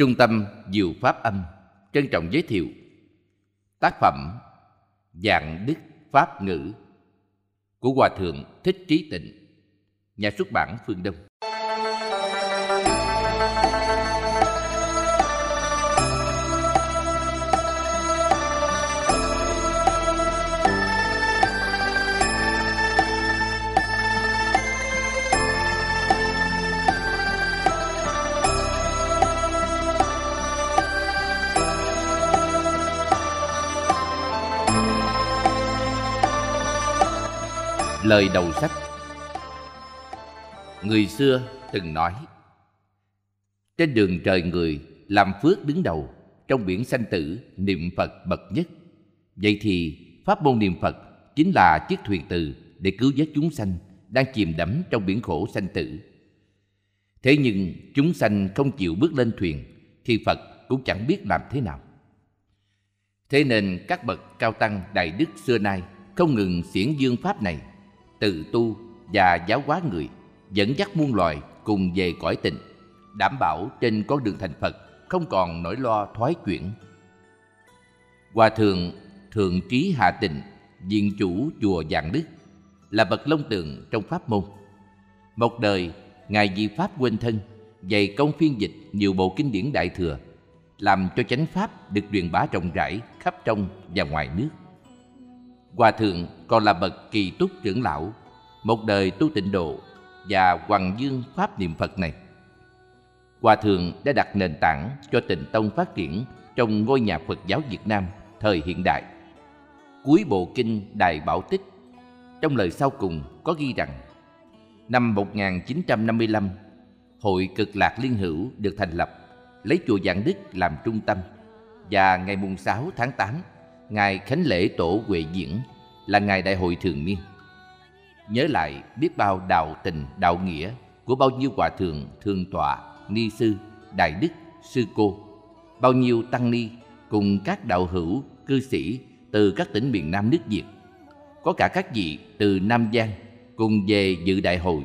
Trung tâm Diệu Pháp Âm trân trọng giới thiệu tác phẩm Dạng Đức Pháp Ngữ của Hòa Thượng Thích Trí Tịnh, nhà xuất bản Phương Đông. Lời đầu sách. Người xưa từng nói, Trên đường trời người làm phước đứng đầu, Trong biển sanh tử niệm Phật bậc nhất. Vậy thì pháp môn niệm Phật Chính là chiếc thuyền từ để cứu vớt chúng sanh Đang chìm đắm trong biển khổ sanh tử. Thế nhưng chúng sanh không chịu bước lên thuyền Thì Phật cũng chẳng biết làm thế nào. Thế nên các bậc cao tăng đại đức xưa nay Không ngừng xiển dương pháp này tự tu và giáo hóa người, dẫn dắt muôn loài cùng về cõi tịnh, đảm bảo trên con đường thành Phật không còn nỗi lo thoái chuyển. Hòa thượng Thượng Trí Hạ Tịnh, diện chủ chùa Giảng Đức, là bậc long tường trong pháp môn. Một đời, Ngài di Pháp quên thân, dày công phiên dịch nhiều bộ kinh điển Đại Thừa, làm cho chánh Pháp được truyền bá rộng rãi khắp trong và ngoài nước. Hòa thượng còn là bậc kỳ túc trưởng lão, một đời tu tịnh độ và hoàng dương pháp niệm Phật này. Hòa thượng đã đặt nền tảng cho tịnh tông phát triển trong ngôi nhà Phật giáo Việt Nam thời hiện đại. Cuối bộ kinh Đại Bảo Tích, trong lời sau cùng có ghi rằng năm 1955, Hội Cực Lạc Liên Hữu được thành lập, lấy chùa Giảng Đức làm trung tâm và ngày mùng 6 tháng 8 ngày khánh lễ tổ Huệ Diễn là ngày đại hội thường niên. Nhớ lại biết bao đạo tình, đạo nghĩa của bao nhiêu hòa thượng, thường tọa, ni sư, đại đức, sư cô, bao nhiêu tăng ni cùng các đạo hữu, cư sĩ từ các tỉnh miền Nam nước Việt. Có cả các vị từ Nam Giang cùng về dự đại hội.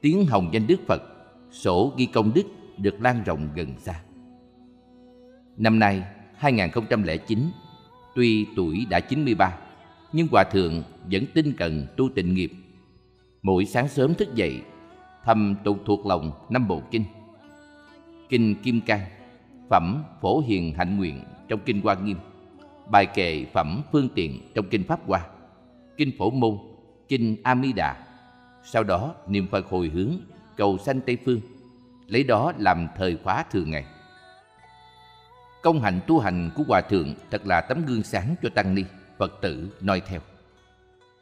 Tiếng hồng danh Đức Phật, sổ ghi công đức được lan rộng gần xa. Năm nay 2009 Tuy tuổi đã 93, nhưng Hòa Thượng vẫn tinh cần tu tịnh nghiệp. Mỗi sáng sớm thức dậy, thầm tụng thuộc lòng năm bộ kinh. Kinh Kim Cang, phẩm Phổ Hiền Hạnh Nguyện trong Kinh Hoa Nghiêm, bài kệ phẩm Phương Tiện trong Kinh Pháp Hoa, Kinh Phổ Môn, Kinh A Di Đà. Sau đó niệm Phật hồi hướng, cầu sanh Tây Phương, lấy đó làm thời khóa thường ngày. Công hạnh tu hành của Hòa Thượng thật là tấm gương sáng cho Tăng Ni, Phật tử noi theo.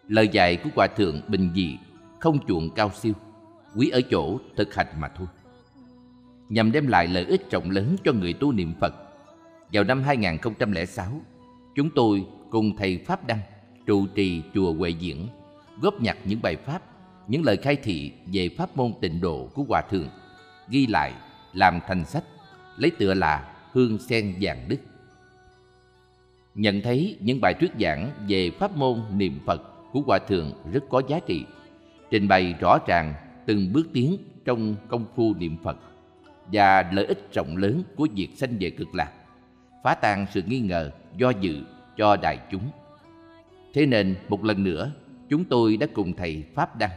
Lời dạy của Hòa Thượng bình dị, không chuộng cao siêu, quý ở chỗ thực hành mà thôi. Nhằm đem lại lợi ích rộng lớn cho người tu niệm Phật. Vào năm 2006, chúng tôi cùng thầy Pháp Đăng trụ trì chùa Huệ Diễn góp nhặt những bài pháp, những lời khai thị về pháp môn tịnh độ của Hòa Thượng, ghi lại, làm thành sách, lấy tựa là hương sen vàng đức. Nhận thấy những bài thuyết giảng về pháp môn niệm Phật của Hòa Thượng rất có giá trị, trình bày rõ ràng từng bước tiến trong công phu niệm Phật và lợi ích rộng lớn của việc sanh về cực lạc, phá tan sự nghi ngờ, do dự cho đại chúng. Thế nên một lần nữa, chúng tôi đã cùng thầy Pháp Đăng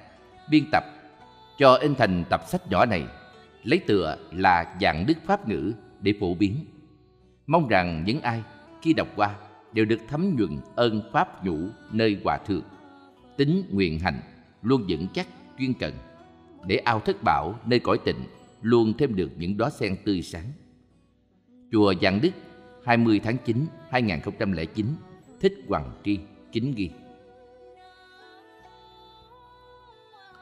biên tập cho in thành tập sách nhỏ này, lấy tựa là dạng đức pháp ngữ để phổ biến. Mong rằng những ai khi đọc qua đều được thấm nhuận ơn pháp nhũ nơi hòa thượng, tính nguyện hành luôn vững chắc chuyên cần, để ao thất bảo nơi cõi tịnh luôn thêm được những đóa sen tươi sáng. Chùa Giảng Đức 20 tháng 9 2009 Thích Hoàng Tri kính ghi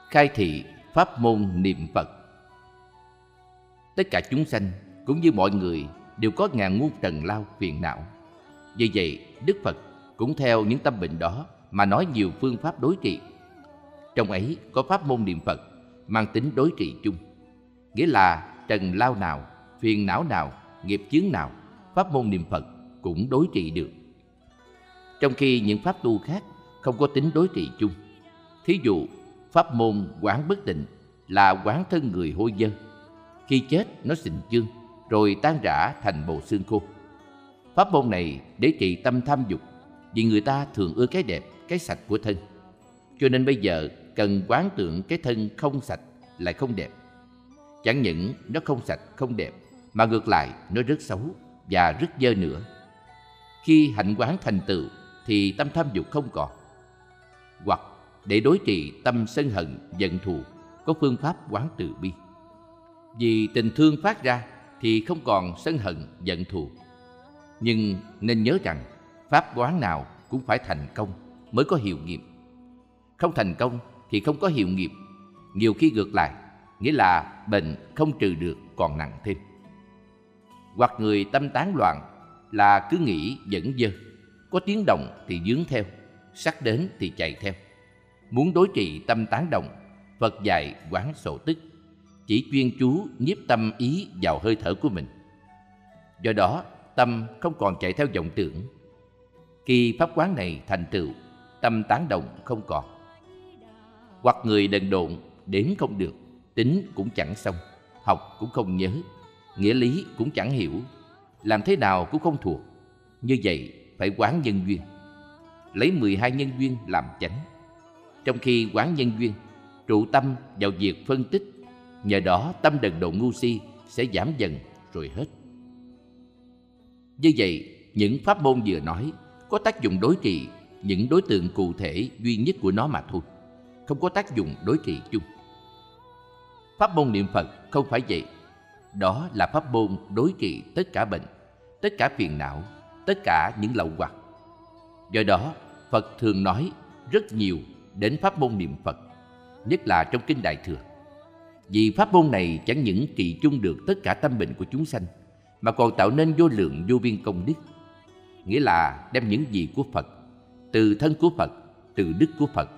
Khai thị pháp môn niệm Phật Tất cả chúng sanh cũng như mọi người đều có ngàn muôn trần lao phiền não. Vì vậy, Đức Phật cũng theo những tâm bệnh đó mà nói nhiều phương pháp đối trị. Trong ấy có pháp môn niệm Phật mang tính đối trị chung. Nghĩa là trần lao nào, phiền não nào, nghiệp chướng nào, pháp môn niệm Phật cũng đối trị được. Trong khi những pháp tu khác không có tính đối trị chung. Thí dụ, pháp môn quán bất tịnh là quán thân người hôi dơ. Khi chết nó sình chương, rồi tan rã thành bộ xương khô. Pháp môn này để trị tâm tham dục vì người ta thường ưa cái đẹp, cái sạch của thân. Cho nên bây giờ cần quán tưởng cái thân không sạch lại không đẹp. Chẳng những nó không sạch, không đẹp, mà ngược lại nó rất xấu và rất dơ nữa. Khi hạnh quán thành tựu thì tâm tham dục không còn. Hoặc để đối trị tâm sân hận, giận thù, có phương pháp quán từ bi. Vì tình thương phát ra thì không còn sân hận, giận thù. Nhưng nên nhớ rằng pháp quán nào cũng phải thành công mới có hiệu nghiệm. Không thành công thì không có hiệu nghiệm. Nhiều khi ngược lại, nghĩa là bệnh không trừ được còn nặng thêm. Hoặc người tâm tán loạn là cứ nghĩ dẫn dơ, có tiếng động thì dướng theo, sắc đến thì chạy theo. Muốn đối trị tâm tán động, Phật dạy quán sổ tức, chỉ chuyên chú nhiếp tâm ý vào hơi thở của mình. Do đó, tâm không còn chạy theo vọng tưởng. Khi pháp quán này thành tựu, tâm tán động không còn. Hoặc người đần độn, đếm không được, tính cũng chẳng xong, học cũng không nhớ, nghĩa lý cũng chẳng hiểu, làm thế nào cũng không thuộc. Như vậy phải quán nhân duyên. Lấy 12 nhân duyên làm chánh. Trong khi quán nhân duyên, trụ tâm vào việc phân tích, nhờ đó tâm đần độ ngu si sẽ giảm dần rồi hết. Như vậy, những pháp môn vừa nói có tác dụng đối trị những đối tượng cụ thể duy nhất của nó mà thôi, không có tác dụng đối trị chung. Pháp môn niệm Phật không phải vậy. Đó là pháp môn đối trị tất cả bệnh, tất cả phiền não, tất cả những lậu hoặc. Do đó, Phật thường nói rất nhiều đến pháp môn niệm Phật, nhất là trong Kinh Đại Thừa. Vì pháp môn này chẳng những trị chung được tất cả tâm bệnh của chúng sanh, mà còn tạo nên vô lượng vô biên công đức. Nghĩa là đem những gì của Phật, từ thân của Phật, từ đức của Phật,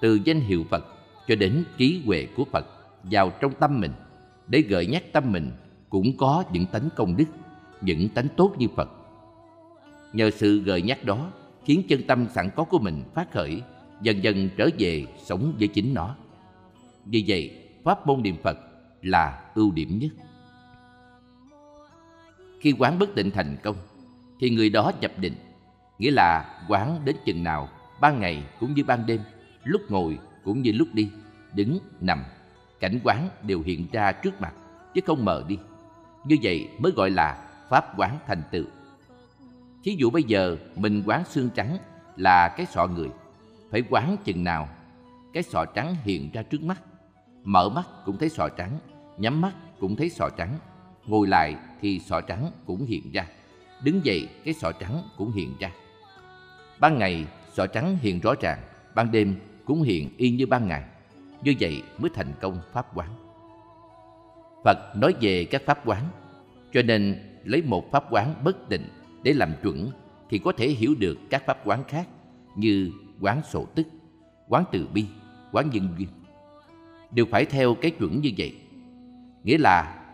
từ danh hiệu Phật cho đến trí huệ của Phật vào trong tâm mình để gợi nhắc tâm mình cũng có những tánh công đức, những tánh tốt như Phật. Nhờ sự gợi nhắc đó khiến chân tâm sẵn có của mình phát khởi, dần dần trở về sống với chính nó. Vì vậy, pháp môn niệm Phật là ưu điểm nhất. Khi quán bất định thành công, thì người đó nhập định, nghĩa là quán đến chừng nào, ban ngày cũng như ban đêm, lúc ngồi cũng như lúc đi, đứng, nằm, cảnh quán đều hiện ra trước mặt, chứ không mờ đi. Như vậy mới gọi là pháp quán thành tựu. Thí dụ bây giờ mình quán xương trắng là cái sọ người, phải quán chừng nào cái sọ trắng hiện ra trước mắt. Mở mắt cũng thấy sọ trắng, nhắm mắt cũng thấy sọ trắng, ngồi lại thì sọ trắng cũng hiện ra, đứng dậy cái sọ trắng cũng hiện ra. Ban ngày sọ trắng hiện rõ ràng, ban đêm cũng hiện y như ban ngày. Như vậy mới thành công pháp quán. Phật nói về các pháp quán, cho nên lấy một pháp quán bất định để làm chuẩn thì có thể hiểu được các pháp quán khác như quán sổ tức, quán từ bi, quán nhân duyên. Đều phải theo cái chuẩn như vậy. Nghĩa là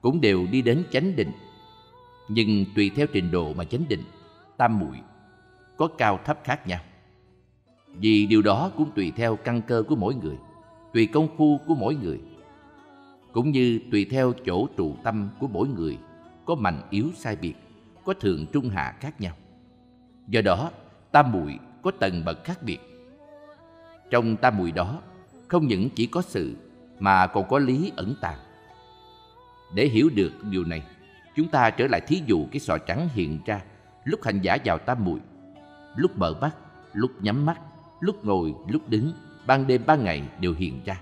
cũng đều đi đến chánh định, nhưng tùy theo trình độ mà chánh định, tam muội có cao thấp khác nhau. Vì điều đó cũng tùy theo căn cơ của mỗi người, tùy công phu của mỗi người, cũng như tùy theo chỗ trụ tâm của mỗi người, có mạnh yếu sai biệt, có thượng trung hạ khác nhau. Do đó, tam muội có tầng bậc khác biệt. Trong tam muội đó, không những chỉ có sự mà còn có lý ẩn tàng. Để hiểu được điều này, chúng ta trở lại thí dụ cái sọ trắng hiện ra lúc hành giả vào tam muội, lúc mở mắt, lúc nhắm mắt, lúc ngồi, lúc đứng, ban đêm ban ngày đều hiện ra,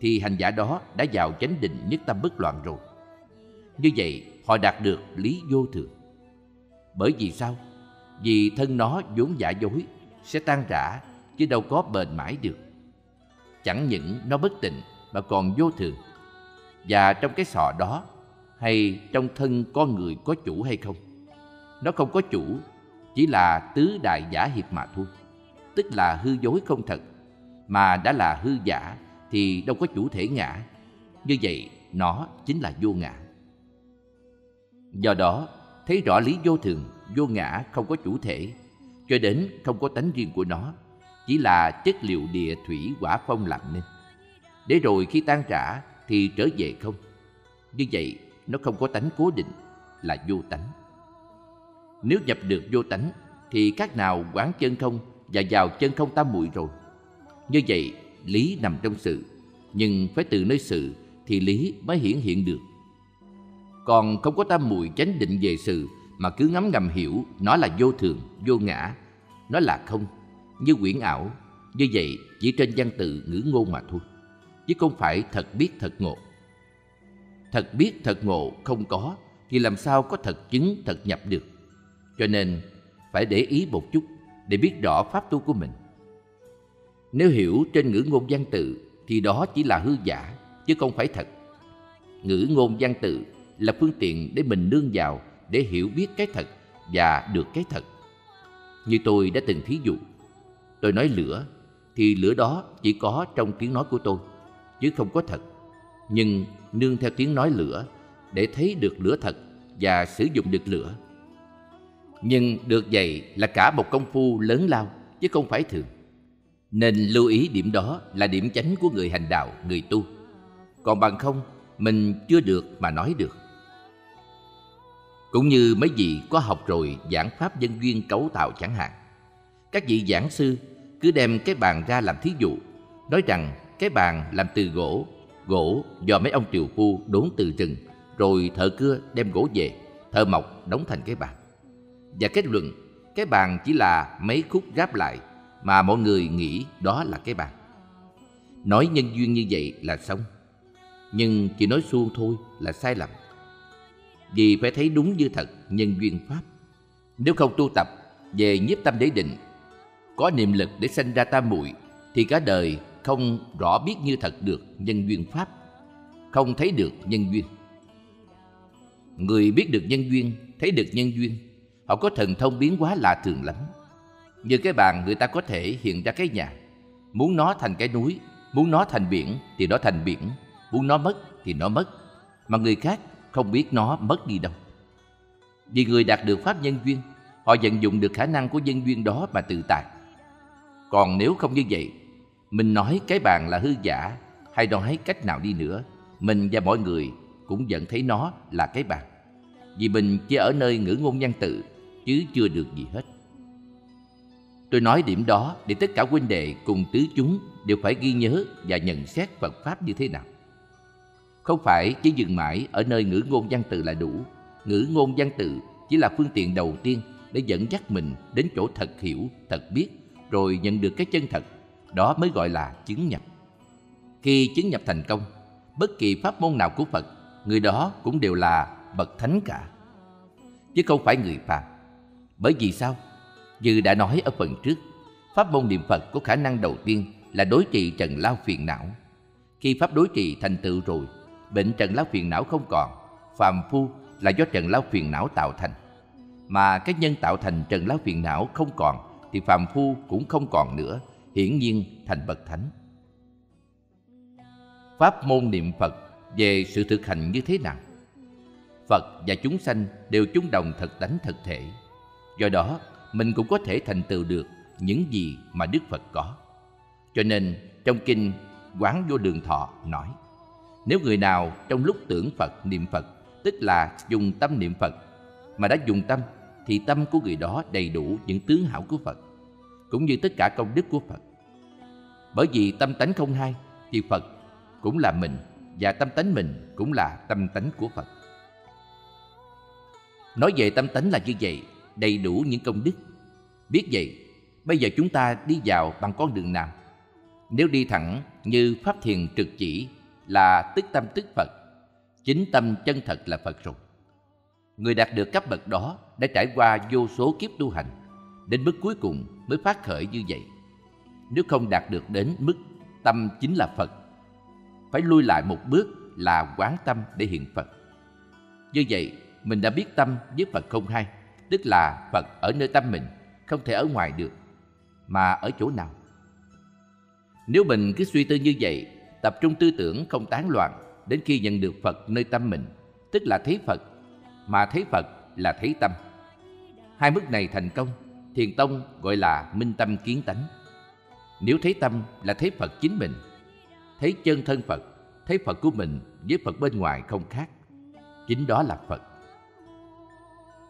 thì hành giả đó đã vào chánh định nhất tâm bất loạn rồi. Như vậy, họ đạt được lý vô thường. Bởi vì sao? Vì thân nó vốn giả dối, sẽ tan rã, chứ đâu có bền mãi được. Chẳng những nó bất tịnh mà còn vô thường. Và trong cái sọ đó, hay trong thân con người có chủ hay không? Nó không có chủ, chỉ là tứ đại giả hiệp mà thôi tức là hư dối không thật, mà đã là hư giả thì đâu có chủ thể ngã. Như vậy, nó chính là vô ngã. Do đó, thấy rõ lý vô thường, vô ngã không có chủ thể, cho đến không có tánh riêng của nó, chỉ là chất liệu địa thủy quả phong làm nên. Để rồi khi tan rã thì trở về không. Như vậy, nó không có tánh cố định, là vô tánh. Nếu nhập được vô tánh, thì các nào quán chân không và vào chân không tam muội rồi. Như vậy, lý nằm trong sự, nhưng phải từ nơi sự thì lý mới hiển hiện được. Còn không có tam muội chánh định về sự mà cứ ngắm ngầm hiểu nó là vô thường, vô ngã, nó là không, như quyển ảo, như vậy chỉ trên văn tự ngữ ngôn mà thôi, chứ không phải thật biết thật ngộ. Thật biết thật ngộ không có thì làm sao có thật chứng thật nhập được. Cho nên phải để ý một chút để biết rõ pháp tu của mình. Nếu hiểu trên ngữ ngôn văn tự thì đó chỉ là hư giả chứ không phải thật. Ngữ ngôn văn tự là phương tiện để mình nương vào để hiểu biết cái thật và được cái thật. Như tôi đã từng thí dụ, tôi nói lửa thì lửa đó chỉ có trong tiếng nói của tôi chứ không có thật. Nhưng nương theo tiếng nói lửa để thấy được lửa thật và sử dụng được lửa. Nhưng được vậy là cả một công phu lớn lao chứ không phải thường. Nên lưu ý điểm đó là điểm chánh của người hành đạo, người tu. Còn bằng không, mình chưa được mà nói được. Cũng như mấy vị có học rồi giảng pháp dân duyên cấu tạo chẳng hạn. Các vị giảng sư cứ đem cái bàn ra làm thí dụ, nói rằng cái bàn làm từ gỗ, gỗ do mấy ông triều phu đốn từ rừng, rồi thợ cưa đem gỗ về, thợ mộc đóng thành cái bàn. Và kết luận, cái bàn chỉ là mấy khúc ráp lại mà mọi người nghĩ đó là cái bàn. Nói nhân duyên như vậy là xong, nhưng chỉ nói suông thôi là sai lầm vì phải thấy đúng như thật nhân duyên pháp. Nếu không tu tập về nhiếp tâm để định, có niệm lực để sanh ra tam muội thì cả đời không rõ biết như thật được nhân duyên pháp, không thấy được nhân duyên. Người biết được nhân duyên, thấy được nhân duyên, họ có thần thông biến hóa lạ thường lắm. Như cái bàn người ta có thể hiện ra cái nhà, muốn nó thành cái núi, muốn nó thành biển thì nó thành biển, muốn nó mất thì nó mất. Mà người khác không biết nó mất đi đâu. Vì người đạt được pháp nhân duyên, họ vận dụng được khả năng của nhân duyên đó mà tự tại. Còn nếu không như vậy, mình nói cái bàn là hư giả hay nói cách nào đi nữa, mình và mọi người cũng vẫn thấy nó là cái bàn. Vì mình chỉ ở nơi ngữ ngôn văn tự, chứ chưa được gì hết. Tôi nói điểm đó để tất cả huynh đệ cùng tứ chúng đều phải ghi nhớ và nhận xét Phật Pháp như thế nào. Không phải chỉ dừng mãi ở nơi ngữ ngôn văn tự là đủ. Ngữ ngôn văn tự chỉ là phương tiện đầu tiên để dẫn dắt mình đến chỗ thật hiểu, thật biết, rồi nhận được cái chân thật. Đó mới gọi là chứng nhập. Khi chứng nhập thành công, bất kỳ pháp môn nào của Phật, người đó cũng đều là bậc thánh cả. Chứ không phải người phàm. Bởi vì sao? Như đã nói ở phần trước, pháp môn niệm Phật có khả năng đầu tiên là đối trị trần lao phiền não. Khi pháp đối trị thành tựu rồi bệnh trần lao phiền não không còn phàm phu là do trần lao phiền não tạo thành mà cái nhân tạo thành trần lao phiền não không còn thì phàm phu cũng không còn nữa hiển nhiên thành bậc thánh. Pháp môn niệm phật về sự thực hành như thế nào? Phật và chúng sanh đều chung đồng thật tánh thực thể. Do đó mình cũng có thể thành tựu được những gì mà đức phật có. Cho nên trong kinh quán vô đường thọ nói nếu người nào trong lúc tưởng Phật, niệm Phật, tức là dùng tâm niệm Phật, mà đã dùng tâm, thì tâm của người đó đầy đủ những tướng hảo của Phật, cũng như tất cả công đức của Phật. Bởi vì tâm tánh không hai, thì Phật cũng là mình, và tâm tánh mình cũng là tâm tánh của Phật. Nói về tâm tánh là như vậy, đầy đủ những công đức. Biết vậy, bây giờ chúng ta đi vào bằng con đường nào? Nếu đi thẳng như Pháp Thiền trực chỉ là tức tâm tức Phật. Chính tâm chân thật là Phật rồi. Người đạt được cấp bậc đó đã trải qua vô số kiếp tu hành, đến mức cuối cùng mới phát khởi như vậy. Nếu không đạt được đến mức tâm chính là Phật, phải lui lại một bước là quán tâm để hiện Phật. Như vậy, mình đã biết tâm với Phật không hai, tức là Phật ở nơi tâm mình, không thể ở ngoài được, mà ở chỗ nào? Nếu mình cứ suy tư như vậy tập trung tư tưởng không tán loạn đến khi nhận được Phật nơi tâm mình, tức là thấy Phật, mà thấy Phật là thấy tâm. Hai mức này thành công, Thiền Tông gọi là minh tâm kiến tánh. Nếu thấy tâm là thấy Phật chính mình, thấy chân thân Phật, thấy Phật của mình với Phật bên ngoài không khác. chính đó là Phật.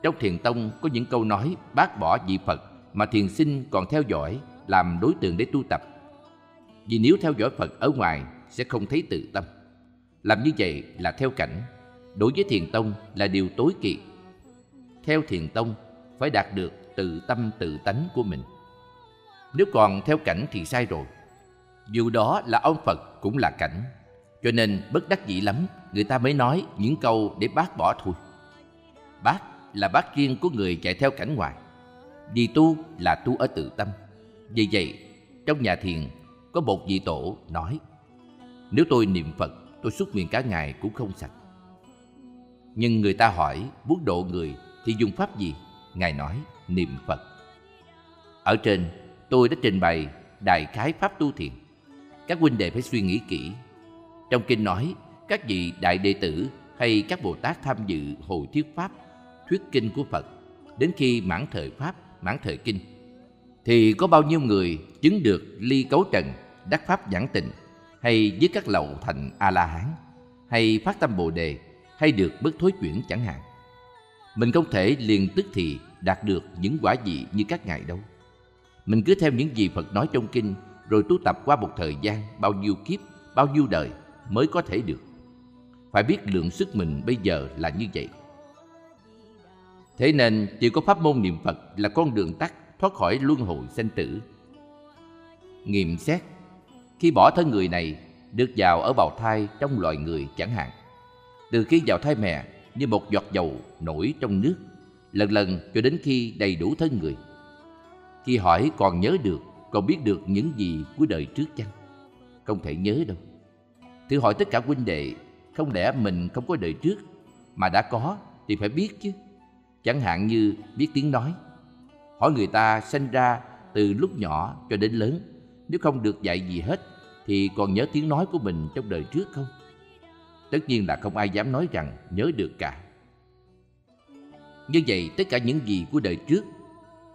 Trong thiền tông có những câu nói bác bỏ vị Phật mà thiền sinh còn theo dõi làm đối tượng để tu tập. Vì nếu theo dõi Phật ở ngoài sẽ không thấy tự tâm. Làm như vậy là theo cảnh, đối với thiền tông là điều tối kỵ. Theo thiền tông phải đạt được tự tâm tự tánh của mình. Nếu còn theo cảnh thì sai rồi. Dù đó là ông Phật cũng là cảnh. Cho nên bất đắc dĩ lắm, người ta mới nói những câu để bác bỏ thôi. Bác là bác riêng của người chạy theo cảnh ngoài. Vì tu là tu ở tự tâm. Vì vậy, trong nhà thiền có một vị tổ nói Nếu tôi niệm Phật, tôi xuất miệng cả ngày cũng không sạch. Nhưng người ta hỏi muốn độ người thì dùng pháp gì? Ngài nói niệm Phật. Ở trên, tôi đã trình bày đại khái pháp tu thiền. Các huynh đệ phải suy nghĩ kỹ. Trong kinh nói, các vị đại đệ tử hay các Bồ Tát tham dự hồi thuyết pháp, thuyết kinh của Phật, đến khi mãn thời pháp, mãn thời kinh, thì có bao nhiêu người chứng được ly cấu trần, đắc pháp giảng tịnh, hay với các lậu thành A-la-hán, hay phát tâm Bồ Đề, hay được bất thối chuyển chẳng hạn. Mình không thể liền tức thì đạt được những quả vị như các ngài đâu. Mình cứ theo những gì Phật nói trong kinh rồi tu tập qua một thời gian bao nhiêu kiếp, bao nhiêu đời mới có thể được. Phải biết lượng sức mình bây giờ là như vậy. Thế nên chỉ có pháp môn niệm Phật là con đường tắt thoát khỏi luân hồi sanh tử. Nghiệm xét, khi bỏ thân người này được vào ở bào thai trong loài người chẳng hạn. Từ khi vào thai mẹ như một giọt dầu nổi trong nước, lần lần cho đến khi đầy đủ thân người. Khi hỏi còn nhớ được, còn biết được những gì của đời trước chăng? Không thể nhớ đâu. Thử hỏi tất cả huynh đệ, không lẽ mình không có đời trước, mà đã có thì phải biết chứ. Chẳng hạn như biết tiếng nói. Hỏi người ta sinh ra từ lúc nhỏ cho đến lớn, nếu không được dạy gì hết thì còn nhớ tiếng nói của mình trong đời trước không? Tất nhiên là không ai dám nói rằng nhớ được cả. Như vậy tất cả những gì của đời trước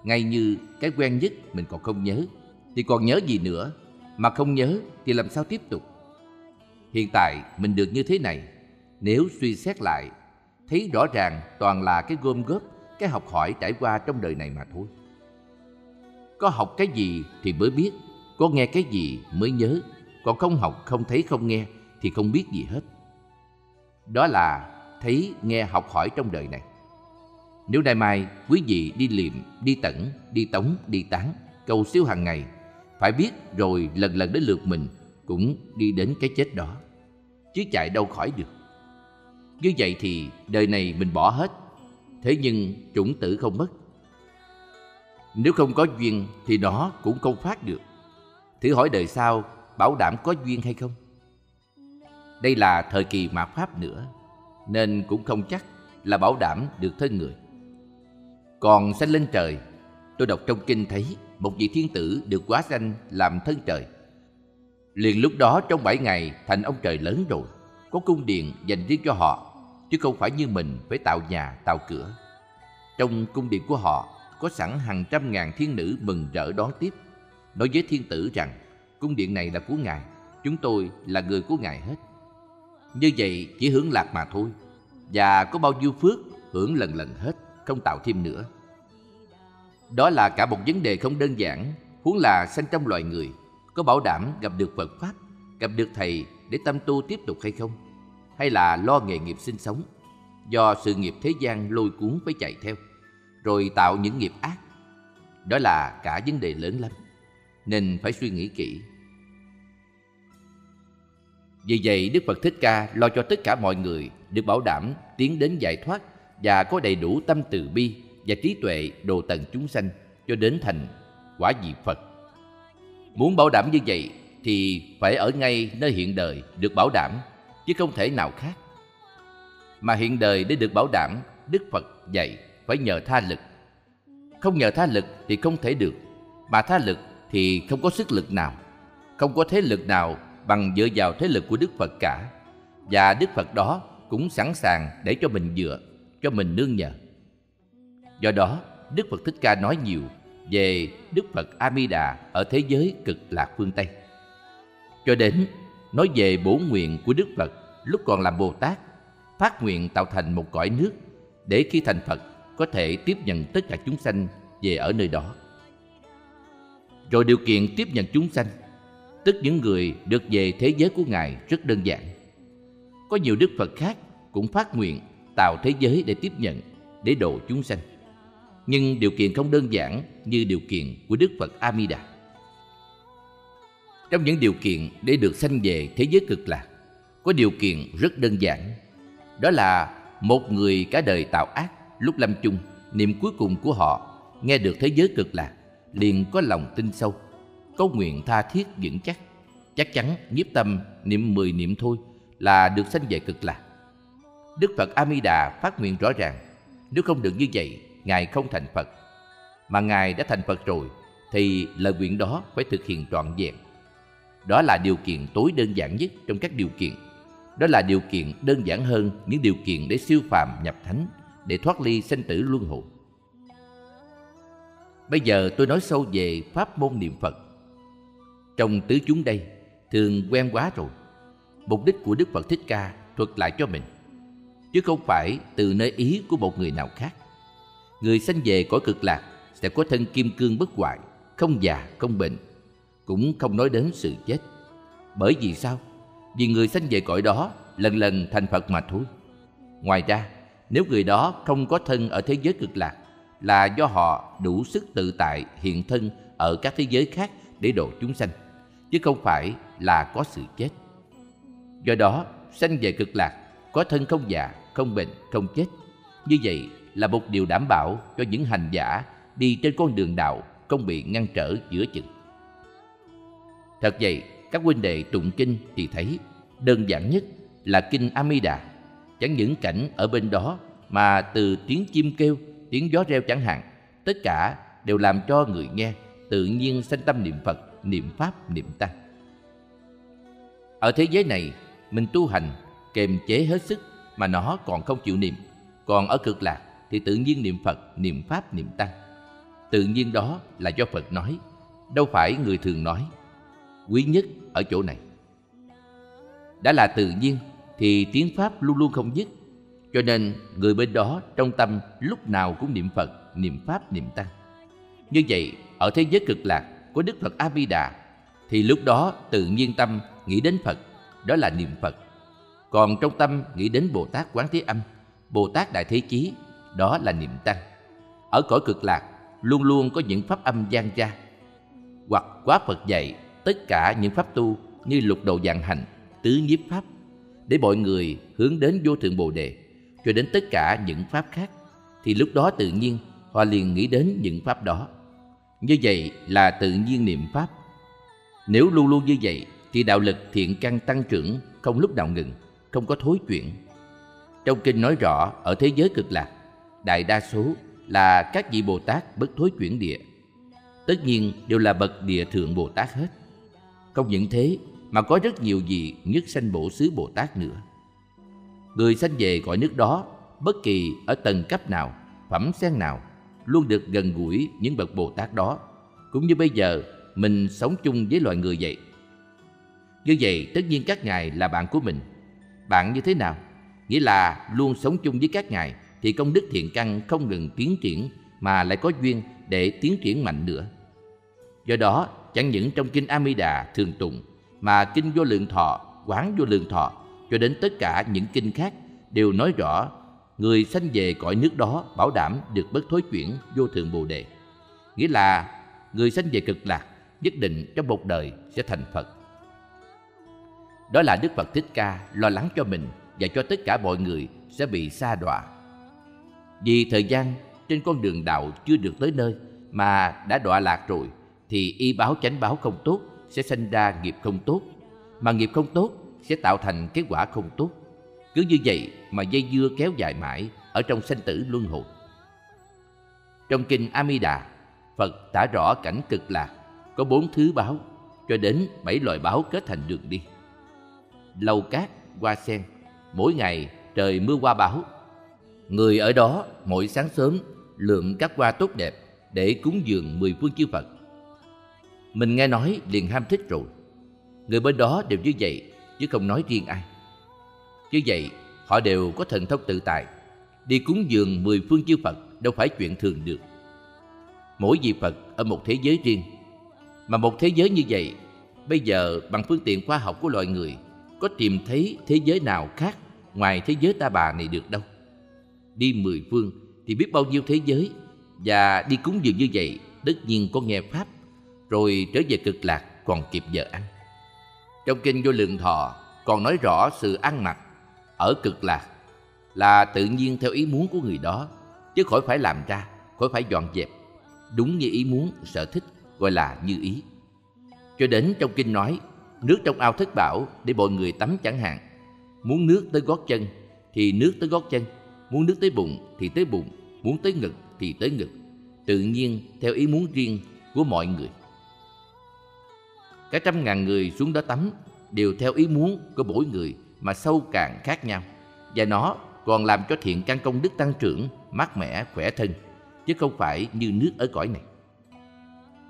Ngay như cái quen nhất mình còn không nhớ. Thì còn nhớ gì nữa? Mà không nhớ thì làm sao tiếp tục? Hiện tại mình được như thế này Nếu suy xét lại Thấy rõ ràng toàn là cái gom góp Cái học hỏi trải qua trong đời này mà thôi. Có học cái gì thì mới biết Có nghe cái gì mới nhớ. Còn không học, không thấy, không nghe Thì không biết gì hết. Đó là thấy, nghe, học hỏi trong đời này nếu nay mai quý vị đi liệm, đi tẩn, đi tống, đi tán, cầu siêu hàng ngày, phải biết rồi lần lần đến lượt mình cũng đi đến cái chết đó, chứ chạy đâu khỏi được. Như vậy thì đời này mình bỏ hết, thế nhưng chủng tử không mất. Nếu không có duyên thì nó cũng không phát được. Thử hỏi đời sau bảo đảm có duyên hay không? Đây là thời kỳ mạt Pháp nữa, nên cũng không chắc là bảo đảm được thân người. Còn sanh lên trời, tôi đọc trong kinh thấy một vị thiên tử được quá sanh làm thân trời. Liền lúc đó trong bảy ngày thành ông trời lớn rồi, có cung điện dành riêng cho họ, chứ không phải như mình phải tạo nhà, tạo cửa. Trong cung điện của họ có sẵn hàng trăm ngàn thiên nữ mừng rỡ đón tiếp, nói với thiên tử rằng cung điện này là của ngài, chúng tôi là người của ngài hết. Như vậy chỉ hưởng lạc mà thôi, và có bao nhiêu phước hưởng lần lần hết không tạo thêm nữa. Đó là cả một vấn đề không đơn giản, huống là sanh trong loài người, có bảo đảm gặp được Phật Pháp, gặp được Thầy để tâm tu tiếp tục hay không? Hay là lo nghề nghiệp sinh sống, do sự nghiệp thế gian lôi cuốn phải chạy theo, rồi tạo những nghiệp ác? Đó là cả vấn đề lớn lắm, nên phải suy nghĩ kỹ. Vì vậy Đức Phật Thích Ca lo cho tất cả mọi người được bảo đảm tiến đến giải thoát và có đầy đủ tâm từ bi và trí tuệ đồ tận chúng sanh cho đến thành quả vị Phật. Muốn bảo đảm như vậy thì phải ở ngay nơi hiện đời được bảo đảm chứ không thể nào khác. Mà hiện đời để được bảo đảm, Đức Phật dạy phải nhờ tha lực. Không nhờ tha lực thì không thể được, mà tha lực thì không có sức lực nào, không có thế lực nào bằng dựa vào thế lực của Đức Phật cả. Và Đức Phật đó cũng sẵn sàng để cho mình dựa cho mình nương nhờ. Do đó, Đức Phật Thích Ca nói nhiều về Đức Phật A Di Đà ở thế giới cực lạc phương Tây. Cho đến nói về bổ nguyện của Đức Phật lúc còn làm Bồ Tát phát nguyện tạo thành một cõi nước để khi thành Phật có thể tiếp nhận tất cả chúng sanh về ở nơi đó. Rồi điều kiện tiếp nhận chúng sanh, tức những người được về thế giới của Ngài rất đơn giản. Có nhiều Đức Phật khác cũng phát nguyện tạo thế giới để tiếp nhận, để độ chúng sanh. Nhưng điều kiện không đơn giản như điều kiện của Đức Phật Amida. Trong những điều kiện để được sanh về thế giới cực lạc, có điều kiện rất đơn giản. Đó là một người cả đời tạo ác, lúc lâm chung, niệm cuối cùng của họ nghe được thế giới cực lạc, liền có lòng tin sâu, có nguyện tha thiết vững chắc. Chắc chắn nhiếp tâm niệm mười niệm thôi là được sanh về cực lạc. Đức Phật A Di Đà phát nguyện rõ ràng, nếu không được như vậy, ngài không thành Phật. Mà ngài đã thành Phật rồi thì lời nguyện đó phải thực hiện trọn vẹn. Đó là điều kiện tối đơn giản nhất trong các điều kiện. Đó là điều kiện đơn giản hơn những điều kiện để siêu phàm nhập thánh, để thoát ly sinh tử luân hồi. Bây giờ tôi nói sâu về pháp môn niệm Phật. Trong tứ chúng đây, thường quen quá rồi. Mục đích của Đức Phật Thích Ca thuật lại cho mình, chứ không phải từ nơi ý của một người nào khác. Người sanh về cõi cực lạc sẽ có thân kim cương bất hoại, không già, không bệnh, cũng không nói đến sự chết. Bởi vì sao? Vì người sanh về cõi đó lần lần thành Phật mà thôi. Ngoài ra, nếu người đó không có thân ở thế giới cực lạc, là do họ đủ sức tự tại hiện thân ở các thế giới khác để độ chúng sanh, chứ không phải là có sự chết. Do đó, sanh về cực lạc, có thân không già, không bệnh, không chết. Như vậy là một điều đảm bảo cho những hành giả đi trên con đường đạo không bị ngăn trở giữa chừng. Thật vậy, các huynh đệ tụng kinh thì thấy đơn giản nhất là kinh Amida. Chẳng những cảnh ở bên đó mà từ tiếng chim kêu, tiếng gió reo chẳng hạn, tất cả đều làm cho người nghe tự nhiên sanh tâm niệm Phật, niệm Pháp, niệm Tăng. Ở thế giới này, mình tu hành, kềm chế hết sức mà nó còn không chịu niệm. Còn ở cực lạc thì tự nhiên niệm Phật, niệm Pháp, niệm Tăng. Tự nhiên đó là do Phật nói, đâu phải người thường nói. Quý nhất ở chỗ này. Đã là tự nhiên thì tiếng Pháp luôn luôn không dứt. Cho nên người bên đó trong tâm lúc nào cũng niệm Phật, niệm Pháp, niệm Tăng. Như vậy, ở thế giới cực lạc của Đức Phật A Di Đà thì lúc đó tự nhiên tâm nghĩ đến Phật, đó là niệm Phật. Còn trong tâm nghĩ đến Bồ Tát Quán Thế Âm, Bồ Tát Đại Thế Chí, đó là niệm Tăng. Ở cõi cực lạc luôn luôn có những pháp âm gian ra. Hoặc quá Phật dạy tất cả những pháp tu như lục độ dạng hành, tứ nhiếp pháp để mọi người hướng đến vô thượng Bồ đề cho đến tất cả những pháp khác thì lúc đó tự nhiên họ liền nghĩ đến những pháp đó. Như vậy là tự nhiên niệm pháp. Nếu luôn luôn như vậy thì đạo lực thiện căn tăng trưởng không lúc nào ngừng, không có thối chuyển. Trong kinh nói rõ ở thế giới cực lạc, đại đa số là các vị Bồ Tát bất thối chuyển địa. Tất nhiên đều là bậc địa thượng Bồ Tát hết. Không những thế mà có rất nhiều vị nhất sanh bổ xứ Bồ Tát nữa. Người sanh về cõi nước đó, bất kỳ ở tầng cấp nào, phẩm sen nào, luôn được gần gũi những bậc Bồ Tát đó, cũng như bây giờ mình sống chung với loài người vậy. Như vậy, tất nhiên các ngài là bạn của mình. Bạn như thế nào? Nghĩa là luôn sống chung với các ngài thì công đức thiện căn không ngừng tiến triển mà lại có duyên để tiến triển mạnh nữa. Do đó, chẳng những trong kinh Amida thường tụng mà kinh vô lượng thọ, quán vô lượng thọ cho đến tất cả những kinh khác đều nói rõ người sanh về cõi nước đó bảo đảm được bất thối chuyển vô thượng bồ đề. Nghĩa là người sanh về cực lạc nhất định trong một đời sẽ thành Phật. Đó là Đức Phật Thích Ca lo lắng cho mình và cho tất cả mọi người sẽ bị xa đọa. Vì thời gian trên con đường đạo chưa được tới nơi mà đã đọa lạc rồi, thì y báo chánh báo không tốt sẽ sinh ra nghiệp không tốt. Mà nghiệp không tốt sẽ tạo thành kết quả không tốt. Cứ như vậy mà dây dưa kéo dài mãi ở trong sanh tử luân hồi. Trong kinh Amida Phật tả rõ cảnh cực lạc có bốn thứ báo, cho đến bảy loại báo kết thành đường đi lâu cát hoa sen mỗi ngày trời mưa hoa bão người ở đó mỗi sáng sớm lượm các hoa tốt đẹp để cúng dường mười phương chư Phật mình nghe nói liền ham thích rồi Người bên đó đều như vậy Chứ không nói riêng ai Như vậy họ đều có thần thông tự tại. Đi cúng dường mười phương chư Phật đâu phải chuyện thường được. Mỗi vị Phật ở một thế giới riêng. Mà một thế giới như vậy, bây giờ bằng phương tiện khoa học của loài người, có tìm thấy thế giới nào khác ngoài thế giới ta bà này được đâu. Đi mười phương thì biết bao nhiêu thế giới và đi cúng dường như vậy tất nhiên có nghe Pháp rồi trở về cực lạc còn kịp giờ ăn. Trong kinh vô lượng thọ còn nói rõ sự ăn mặc ở cực lạc là tự nhiên theo ý muốn của người đó chứ khỏi phải làm ra, khỏi phải dọn dẹp. Đúng như ý muốn, sở thích gọi là như ý. Cho đến trong kinh nói nước trong ao thất bảo để mọi người tắm chẳng hạn. Muốn nước tới gót chân thì nước tới gót chân, muốn nước tới bụng thì tới bụng, muốn tới ngực thì tới ngực. Tự nhiên theo ý muốn riêng của mọi người. Cả trăm ngàn người xuống đó tắm đều theo ý muốn của mỗi người mà sâu càng khác nhau. Và nó còn làm cho thiện căn công đức tăng trưởng, mát mẻ, khỏe thân, chứ không phải như nước ở cõi này.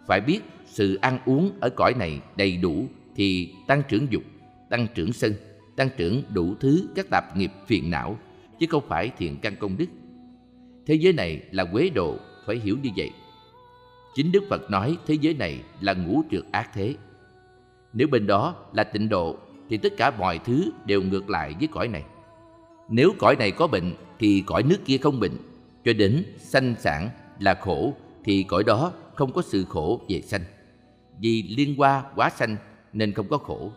Phải biết sự ăn uống ở cõi này đầy đủ thì tăng trưởng dục, tăng trưởng sân, tăng trưởng đủ thứ các tạp nghiệp phiền não, chứ không phải thiện căn công đức. Thế giới này là quế độ, phải hiểu như vậy. Chính Đức Phật nói thế giới này là ngũ trượt ác thế. Nếu bên đó là tịnh độ thì tất cả mọi thứ đều ngược lại với cõi này. Nếu cõi này có bệnh thì cõi nước kia không bệnh. Cho đến sanh sản là khổ thì cõi đó không có sự khổ về sanh. Vì liên qua quá sanh nên không có khổ.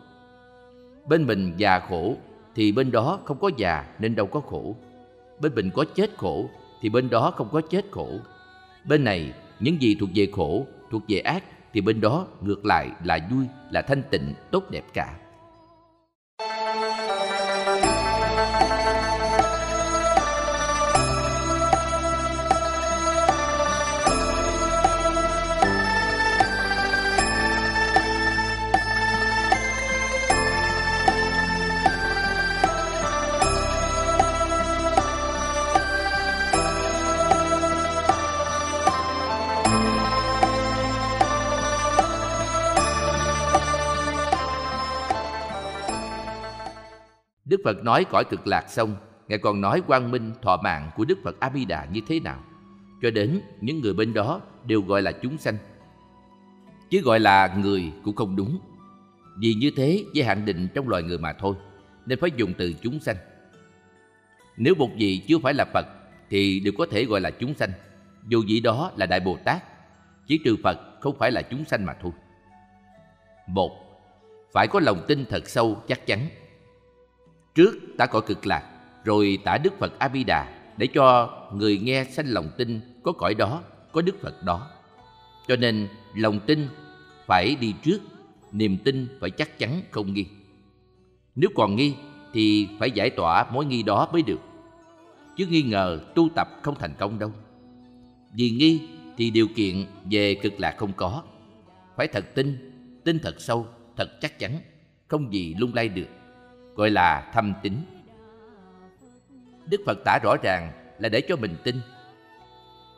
Bên mình già khổ thì bên đó không có già nên đâu có khổ. Bên mình có chết khổ thì bên đó không có chết khổ. Bên này những gì thuộc về khổ, thuộc về ác thì bên đó ngược lại là vui, là thanh tịnh, tốt đẹp cả. Đức Phật nói cõi cực lạc xong, Ngài còn nói quang minh thọ mạng của Đức Phật A-di-đà như thế nào. Cho đến những người bên đó đều gọi là chúng sanh. Chứ gọi là người cũng không đúng. Vì như thế giới hạn định trong loài người mà thôi, nên phải dùng từ chúng sanh. Nếu một vị chưa phải là Phật thì đều có thể gọi là chúng sanh. Dù vị đó là Đại Bồ Tát, chỉ trừ Phật không phải là chúng sanh mà thôi. Một, phải có lòng tin thật sâu chắc chắn Trước ta cõi cực lạc, rồi tả Đức Phật A Di Đà để cho người nghe sanh lòng tin có cõi đó, có Đức Phật đó. Cho nên lòng tin phải đi trước, niềm tin phải chắc chắn không nghi. Nếu còn nghi thì phải giải tỏa mối nghi đó mới được. Chứ nghi ngờ tu tập không thành công đâu. Vì nghi thì điều kiện về cực lạc không có. Phải thật tin, tin thật sâu, thật chắc chắn, không gì lung lay được gọi là thâm tín. Đức Phật tả rõ ràng là để cho mình tin.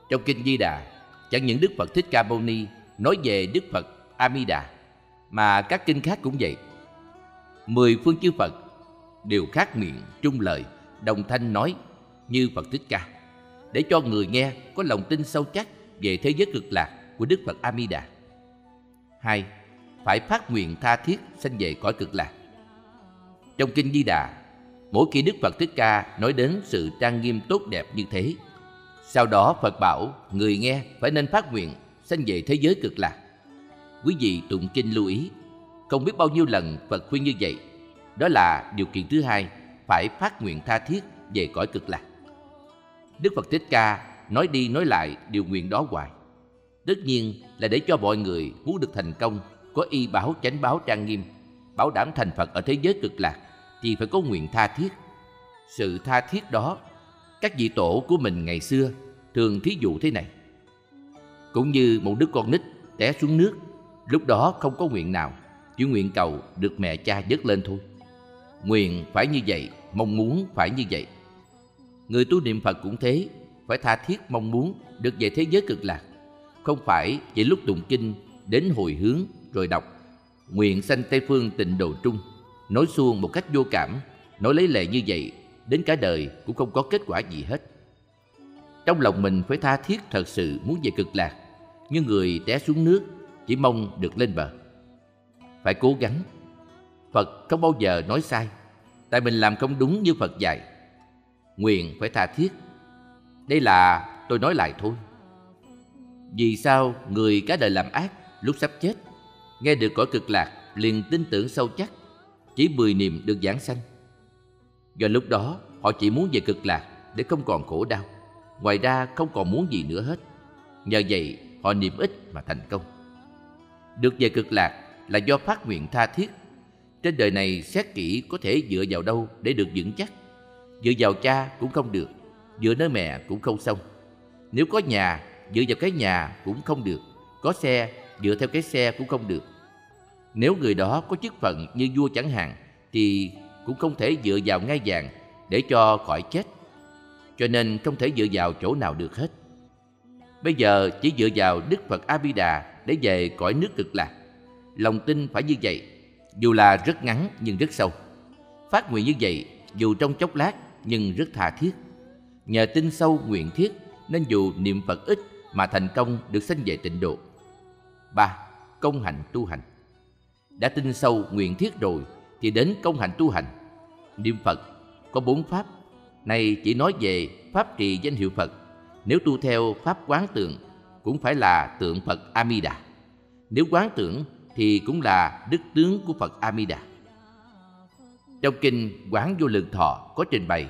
Trong Kinh Di Đà, chẳng những Đức Phật Thích Ca Mâu Ni nói về Đức Phật Amida, mà các kinh khác cũng vậy. Mười phương chư Phật đều khác miệng, trung lời, đồng thanh nói như Phật Thích Ca, để cho người nghe có lòng tin sâu chắc về thế giới cực lạc của Đức Phật Amida. Hai, phải phát nguyện tha thiết sanh về cõi cực lạc. Trong Kinh Di Đà, mỗi khi Đức Phật Thích Ca nói đến sự trang nghiêm tốt đẹp như thế, sau đó Phật bảo người nghe phải nên phát nguyện sanh về thế giới cực lạc. Quý vị tụng kinh lưu ý, không biết bao nhiêu lần Phật khuyên như vậy. Đó là điều kiện thứ hai, phải phát nguyện tha thiết về cõi cực lạc. Đức Phật Thích Ca nói đi nói lại điều nguyện đó hoài. Tất nhiên là để cho mọi người muốn được thành công, có y báo chánh báo trang nghiêm, bảo đảm thành Phật ở thế giới cực lạc thì phải có nguyện tha thiết. Sự tha thiết đó, các vị tổ của mình ngày xưa thường thí dụ thế này. Cũng như một đứa con nít té xuống nước, lúc đó không có nguyện nào, chỉ nguyện cầu được mẹ cha dứt lên thôi. Nguyện phải như vậy, mong muốn phải như vậy. Người tu niệm Phật cũng thế, phải tha thiết mong muốn được về thế giới cực lạc. Không phải chỉ lúc tụng kinh đến hồi hướng rồi đọc nguyện sanh Tây Phương tịnh độ trung nói xuông một cách vô cảm nói lấy lệ như vậy đến cả đời cũng không có kết quả gì hết. Trong lòng mình phải tha thiết thật sự muốn về cực lạc, như người té xuống nước chỉ mong được lên bờ. Phải cố gắng. Phật không bao giờ nói sai, tại mình làm không đúng như Phật dạy. Nguyện phải tha thiết. Đây là tôi nói lại thôi. Vì sao người cả đời làm ác lúc sắp chết, nghe được cõi cực lạc liền tin tưởng sâu chắc, chỉ mười niệm được giảng sanh. Do lúc đó họ chỉ muốn về cực lạc để không còn khổ đau. Ngoài ra không còn muốn gì nữa hết. Nhờ vậy họ niệm ít mà thành công. Được về cực lạc là do phát nguyện tha thiết. Trên đời này xét kỹ có thể dựa vào đâu để được vững chắc. Dựa vào cha cũng không được, dựa nơi mẹ cũng không xong. Nếu có nhà, dựa vào cái nhà cũng không được. Có xe, dựa theo cái xe cũng không được. Nếu người đó có chức phận như vua chẳng hạn, thì cũng không thể dựa vào ngai vàng để cho khỏi chết. Cho nên không thể dựa vào chỗ nào được hết. Bây giờ chỉ dựa vào Đức Phật A Di Đà để về cõi nước cực lạc. Lòng tin phải như vậy, dù là rất ngắn nhưng rất sâu. Phát nguyện như vậy, dù trong chốc lát nhưng rất tha thiết. Nhờ tin sâu nguyện thiết nên dù niệm Phật ít mà thành công được sanh về tịnh độ. 3. Công hạnh tu hành đã tin sâu nguyện thiết rồi thì đến công hạnh tu hành. Niệm Phật có bốn pháp, này chỉ nói về pháp trì danh hiệu Phật. Nếu tu theo pháp quán tượng cũng phải là tượng Phật Amida. Nếu quán tưởng thì cũng là đức tướng của Phật Amida. Trong kinh Quán Vô Lượng Thọ có trình bày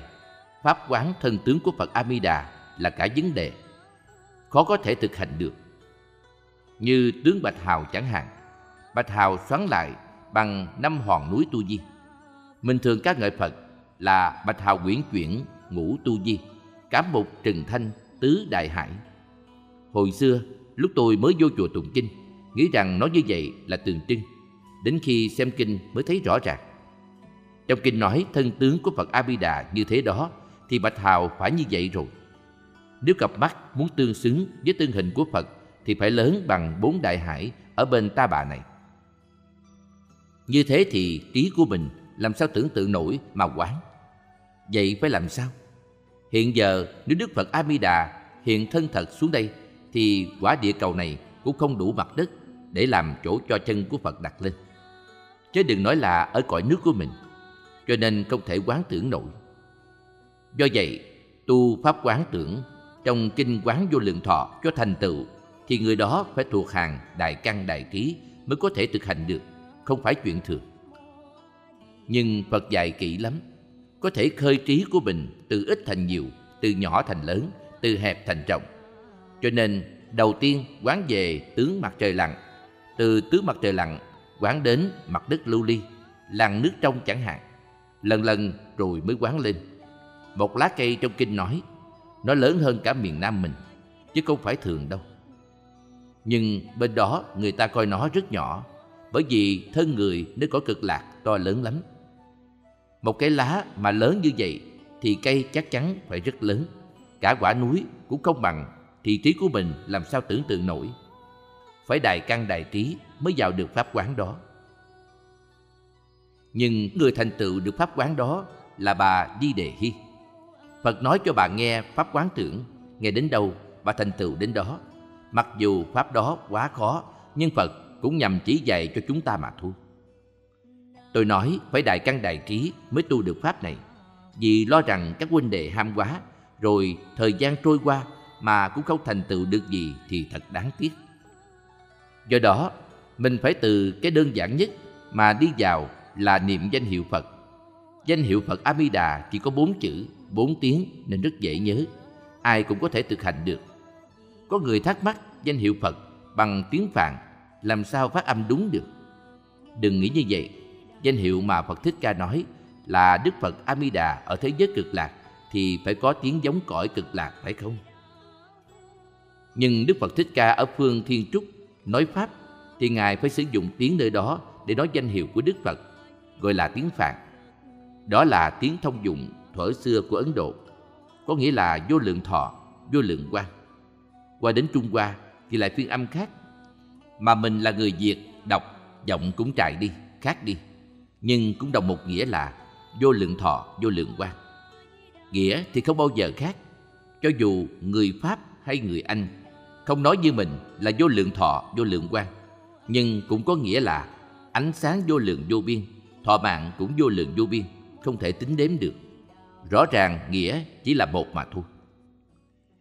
pháp quán thân tướng của Phật Amida là cả vấn đề khó có thể thực hành được. Như tướng Bạch Hào chẳng hạn, Bạch Hào xoắn lại bằng năm hòn núi tu di. Mình thường ca ngợi Phật là Bạch Hào quyển chuyển ngũ tu di, cám mục trừng thanh tứ đại hải. Hồi xưa, lúc tôi mới vô chùa tụng kinh, nghĩ rằng nói như vậy là tượng trưng. Đến khi xem kinh mới thấy rõ ràng. Trong kinh nói thân tướng của Phật A Di Đà như thế đó thì Bạch Hào phải như vậy rồi. Nếu cặp mắt muốn tương xứng với tương hình của Phật thì phải lớn bằng bốn đại hải ở bên ta bà này. Như thế thì trí của mình làm sao tưởng tượng nổi mà quán. Vậy phải làm sao? Hiện giờ nếu Đức Phật A Di Đà hiện thân thật xuống đây thì quả địa cầu này cũng không đủ mặt đất để làm chỗ cho chân của Phật đặt lên. Chứ đừng nói là ở cõi nước của mình, cho nên không thể quán tưởng nổi. Do vậy, tu pháp quán tưởng trong kinh quán vô lượng thọ cho thành tựu thì người đó phải thuộc hàng đại căn đại trí mới có thể thực hành được, không phải chuyện thường. Nhưng Phật dạy kỹ lắm, có thể khơi trí của mình từ ít thành nhiều, từ nhỏ thành lớn, từ hẹp thành rộng. Cho nên đầu tiên quán về tướng mặt trời lặn, từ tướng mặt trời lặn quán đến mặt đất lưu ly, làn nước trong chẳng hạn. Lần lần rồi mới quán lên. Một lá cây trong kinh nói, nó lớn hơn cả miền Nam mình, chứ không phải thường đâu. Nhưng bên đó người ta coi nó rất nhỏ, bởi vì thân người nơi có cực lạc to lớn lắm. Một cái lá mà lớn như vậy thì cây chắc chắn phải rất lớn. Cả quả núi cũng không bằng thì trí của mình làm sao tưởng tượng nổi. Phải đại căn đại trí mới vào được pháp quán đó. Nhưng người thành tựu được pháp quán đó là bà Di Đề Hy. Phật nói cho bà nghe pháp quán tưởng, nghe đến đâu bà thành tựu đến đó. Mặc dù pháp đó quá khó, nhưng Phật cũng nhằm chỉ dạy cho chúng ta mà thôi. Tôi nói phải đại căn đại trí mới tu được pháp này, vì lo rằng các huynh đệ ham quá, rồi thời gian trôi qua mà cũng không thành tựu được gì thì thật đáng tiếc. Do đó, mình phải từ cái đơn giản nhất mà đi vào là niệm danh hiệu Phật. Danh hiệu Phật A Di Đà chỉ có bốn chữ, bốn tiếng nên rất dễ nhớ. Ai cũng có thể thực hành được. Có người thắc mắc danh hiệu Phật bằng tiếng Phạn làm sao phát âm đúng được. Đừng nghĩ như vậy. Danh hiệu mà Phật Thích Ca nói là Đức Phật A Di Đà ở thế giới cực lạc thì phải có tiếng giống cõi cực lạc phải không? Nhưng Đức Phật Thích Ca ở phương Thiên Trúc nói Pháp thì Ngài phải sử dụng tiếng nơi đó để nói danh hiệu của Đức Phật, gọi là tiếng Phạn. Đó là tiếng thông dụng thuở xưa của Ấn Độ, có nghĩa là vô lượng thọ, vô lượng quan. Qua đến Trung Hoa thì lại phiên âm khác. Mà mình là người Việt, đọc, giọng cũng trải đi, khác đi. Nhưng cũng đồng một nghĩa là vô lượng thọ, vô lượng quan. nghĩa thì không bao giờ khác. Cho dù người pháp hay người anh không nói như mình là vô lượng thọ vô lượng quan nhưng cũng có nghĩa là ánh sáng vô lượng vô biên thọ mạng cũng vô lượng vô biên không thể tính đếm được. Rõ ràng nghĩa chỉ là một mà thôi.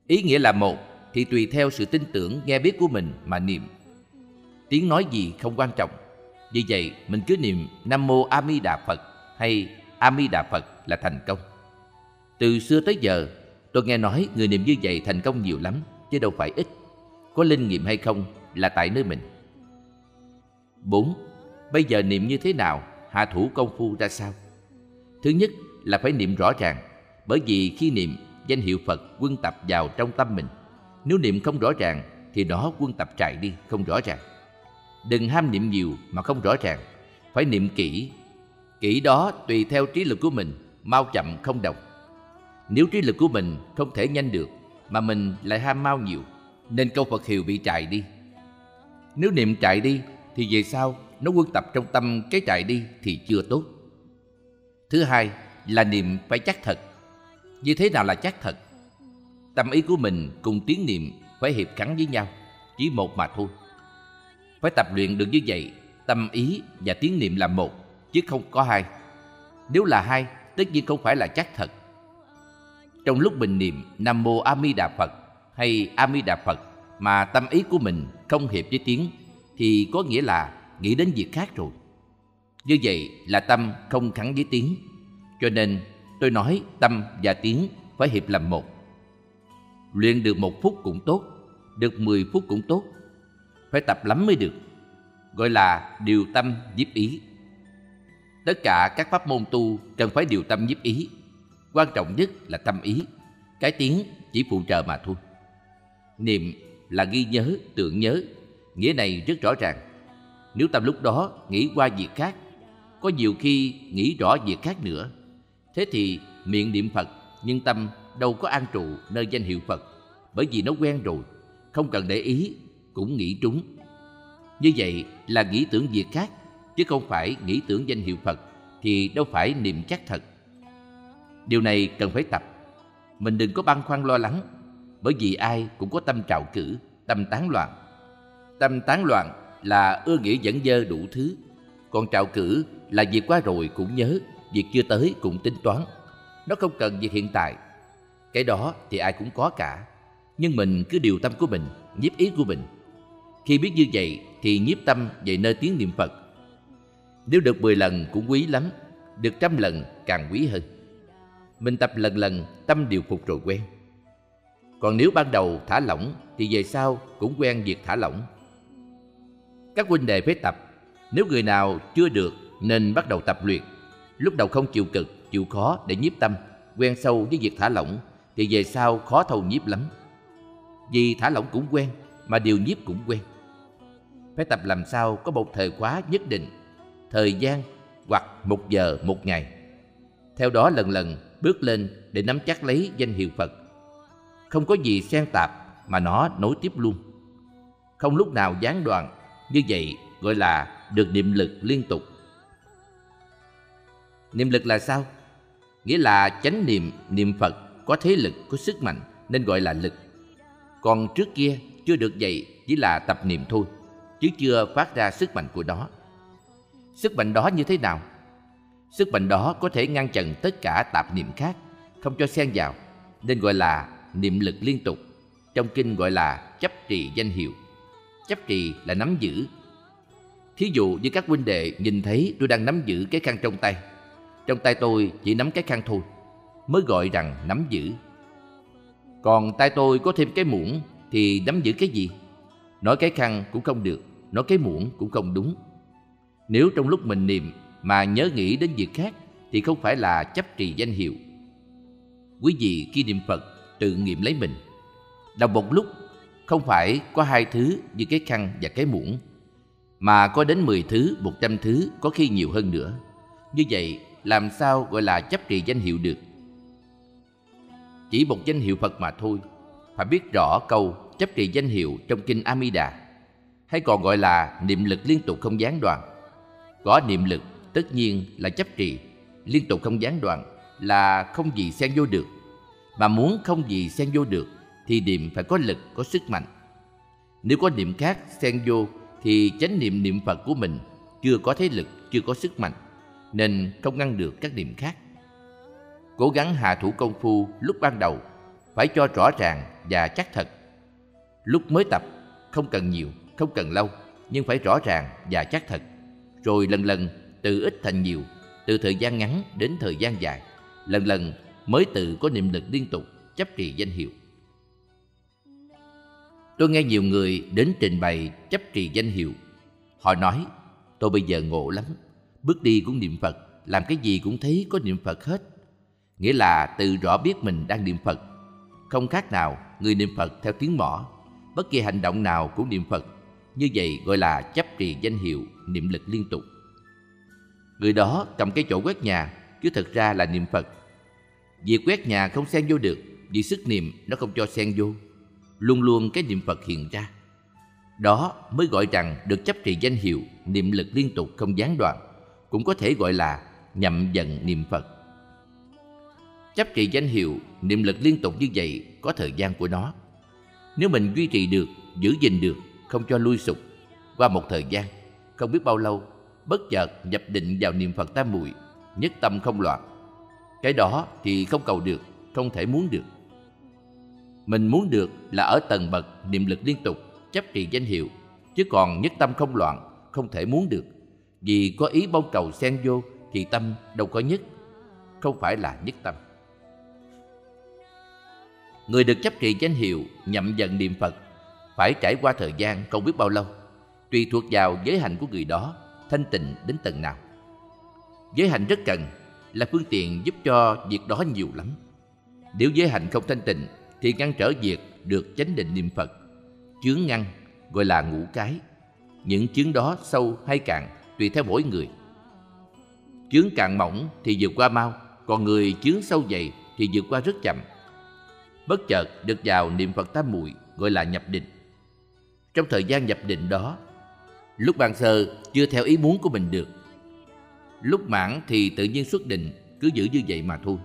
Ý nghĩa là một thì tùy theo sự tin tưởng nghe biết của mình mà niệm tiếng nói gì không quan trọng vì vậy mình cứ niệm nam mô a di đà phật hay a di đà phật là thành công từ xưa tới giờ tôi nghe nói người niệm như vậy thành công nhiều lắm chứ đâu phải ít có linh nghiệm hay không là tại nơi mình 4. Bây giờ niệm như thế nào? Hạ thủ công phu ra sao? Thứ nhất là phải niệm rõ ràng Bởi vì khi niệm, danh hiệu Phật quân tập vào trong tâm mình Nếu niệm không rõ ràng thì đó quân tập chạy đi, không rõ ràng Đừng ham niệm nhiều mà không rõ ràng Phải niệm kỹ Kỹ đó tùy theo trí lực của mình Mau chậm không đồng Nếu trí lực của mình không thể nhanh được Mà mình lại ham mau nhiều Nên câu Phật hiệu bị chạy đi Nếu niệm chạy đi thì về sau nó quân tập trong tâm cái chạy đi thì chưa tốt. Thứ hai là niệm phải chắc thật. Như thế nào là chắc thật? Tâm ý của mình cùng tiếng niệm phải hiệp khắn với nhau, chỉ một mà thôi. Phải tập luyện được như vậy, tâm ý và tiếng niệm là một, chứ không có hai. Nếu là hai, tất nhiên không phải là chắc thật. Trong lúc mình niệm Nam Mô A Di Đà Phật hay A Di Đà Phật mà tâm ý của mình không hiệp với tiếng thì có nghĩa là nghĩ đến việc khác rồi. Như vậy là tâm không khẳng với tiếng. Cho nên tôi nói tâm và tiếng phải hiệp làm một. Luyện được một phút cũng tốt, được mười phút cũng tốt. Phải tập lắm mới được. Gọi là điều tâm nhiếp ý. Tất cả các pháp môn tu cần phải điều tâm nhiếp ý. Quan trọng nhất là tâm ý. Cái tiếng chỉ phụ trợ mà thôi. Niệm là ghi nhớ, tưởng nhớ. Nghĩa này rất rõ ràng. Nếu tâm lúc đó nghĩ qua việc khác, có nhiều khi nghĩ rõ việc khác nữa. Thế thì miệng niệm Phật nhưng tâm đâu có an trụ nơi danh hiệu Phật bởi vì nó quen rồi, không cần để ý cũng nghĩ trúng. Như vậy là nghĩ tưởng việc khác chứ không phải nghĩ tưởng danh hiệu Phật thì đâu phải niệm chắc thật. Điều này cần phải tập. Mình đừng có băn khoăn lo lắng bởi vì ai cũng có tâm trào cử, tâm tán loạn. Tâm tán loạn là ưa nghĩ dẫn dơ đủ thứ còn trào cử là việc qua rồi cũng nhớ việc chưa tới cũng tính toán nó không cần việc hiện tại cái đó thì ai cũng có cả nhưng mình cứ điều tâm của mình nhiếp ý của mình khi biết như vậy thì nhiếp tâm về nơi tiếng niệm phật. Nếu được 10 lần cũng quý lắm được trăm lần càng quý hơn. Mình tập lần lần tâm điều phục rồi quen. Còn nếu ban đầu thả lỏng thì về sau cũng quen việc thả lỏng. Các huynh đệ phải tập Nếu người nào chưa được nên bắt đầu tập luyện. Lúc đầu không chịu cực, chịu khó để nhiếp tâm Quen sâu với việc thả lỏng Thì về sau khó thâu nhiếp lắm. Vì thả lỏng cũng quen Mà điều nhiếp cũng quen. Phải tập làm sao có một thời khóa nhất định Thời gian hoặc một giờ một ngày Theo đó lần lần bước lên để nắm chắc lấy danh hiệu Phật Không có gì xen tạp mà nó nối tiếp luôn Không lúc nào gián đoạn như vậy gọi là được niệm lực liên tục. Niệm lực là sao? Nghĩa là chánh niệm, niệm Phật có thế lực, có sức mạnh nên gọi là lực. Còn trước kia chưa được dạy chỉ là tập niệm thôi, chứ chưa phát ra sức mạnh của nó. Sức mạnh đó như thế nào? Sức mạnh đó có thể ngăn chặn tất cả tạp niệm khác, không cho xen vào, nên gọi là niệm lực liên tục. Trong kinh gọi là chấp trì danh hiệu chấp trì là nắm giữ thí dụ như các huynh đệ nhìn thấy tôi đang nắm giữ cái khăn trong tay trong tay tôi chỉ nắm cái khăn thôi mới gọi rằng nắm giữ còn tay tôi có thêm cái muỗng thì nắm giữ cái gì nói cái khăn cũng không được nói cái muỗng cũng không đúng nếu trong lúc mình niệm mà nhớ nghĩ đến việc khác thì không phải là chấp trì danh hiệu quý vị khi niệm phật tự nghiệm lấy mình đọc một lúc không phải có hai thứ như cái khăn và cái muỗng mà có đến 10 thứ, 100 thứ, có khi nhiều hơn nữa. Như vậy, làm sao gọi là chấp trì danh hiệu được? Chỉ một danh hiệu Phật mà thôi, phải biết rõ câu chấp trì danh hiệu trong kinh Amida, hay còn gọi là niệm lực liên tục không gián đoạn. Có niệm lực tất nhiên là chấp trì, liên tục không gián đoạn là không gì xen vô được Mà muốn không gì xen vô được thì niệm phải có lực, có sức mạnh. Nếu có niệm khác xen vô thì chánh niệm niệm Phật của mình chưa có thế lực, chưa có sức mạnh nên không ngăn được các niệm khác. Cố gắng hạ thủ công phu lúc ban đầu phải cho rõ ràng và chắc thật. Lúc mới tập không cần nhiều, không cần lâu nhưng phải rõ ràng và chắc thật. Rồi lần lần từ ít thành nhiều, từ thời gian ngắn đến thời gian dài, lần lần mới tự có niệm lực liên tục chấp trì danh hiệu. Tôi nghe nhiều người đến trình bày chấp trì danh hiệu. Họ nói, tôi bây giờ ngộ lắm, bước đi cũng niệm Phật, làm cái gì cũng thấy có niệm Phật hết. Nghĩa là tự rõ biết mình đang niệm Phật. Không khác nào người niệm Phật theo tiếng mỏ, bất kỳ hành động nào cũng niệm Phật. Như vậy gọi là chấp trì danh hiệu, niệm lực liên tục. Người đó cầm cái chỗ quét nhà, chứ thực ra là niệm Phật. Việc quét nhà không xen vô được, vì sức niệm nó không cho xen vô luôn luôn cái niệm Phật hiện ra. Đó mới gọi rằng được chấp trì danh hiệu, niệm lực liên tục không gián đoạn, cũng có thể gọi là nhậm dần niệm Phật. Chấp trì danh hiệu, niệm lực liên tục như vậy có thời gian của nó. Nếu mình duy trì được, giữ gìn được, không cho lui sụp, qua một thời gian, không biết bao lâu, bất chợt nhập định vào niệm Phật tam muội, nhất tâm không loạn. Cái đó thì không cầu được, không thể muốn được. Mình muốn được là ở tầng bậc niệm lực liên tục, chấp trì danh hiệu, chứ còn nhất tâm không loạn, không thể muốn được. Vì có ý bông cầu xen vô thì tâm đâu có nhất, không phải là nhất tâm. Người được chấp trì danh hiệu nhậm dần niệm Phật phải trải qua thời gian không biết bao lâu, tùy thuộc vào giới hạnh của người đó thanh tịnh đến tầng nào. Giới hạnh rất cần là phương tiện giúp cho việc đó nhiều lắm. Nếu giới hạnh không thanh tịnh thì ngăn trở việc được chánh định niệm Phật. Chướng ngăn gọi là ngũ cái. Những chướng đó sâu hay cạn tùy theo mỗi người. Chướng cạn mỏng thì vượt qua mau, còn người chướng sâu dày thì vượt qua rất chậm. Bất chợt được vào niệm Phật tam muội gọi là nhập định. Trong thời gian nhập định đó, lúc ban sơ chưa theo ý muốn của mình được. Lúc mãn thì tự nhiên xuất định, cứ giữ như vậy mà thôi.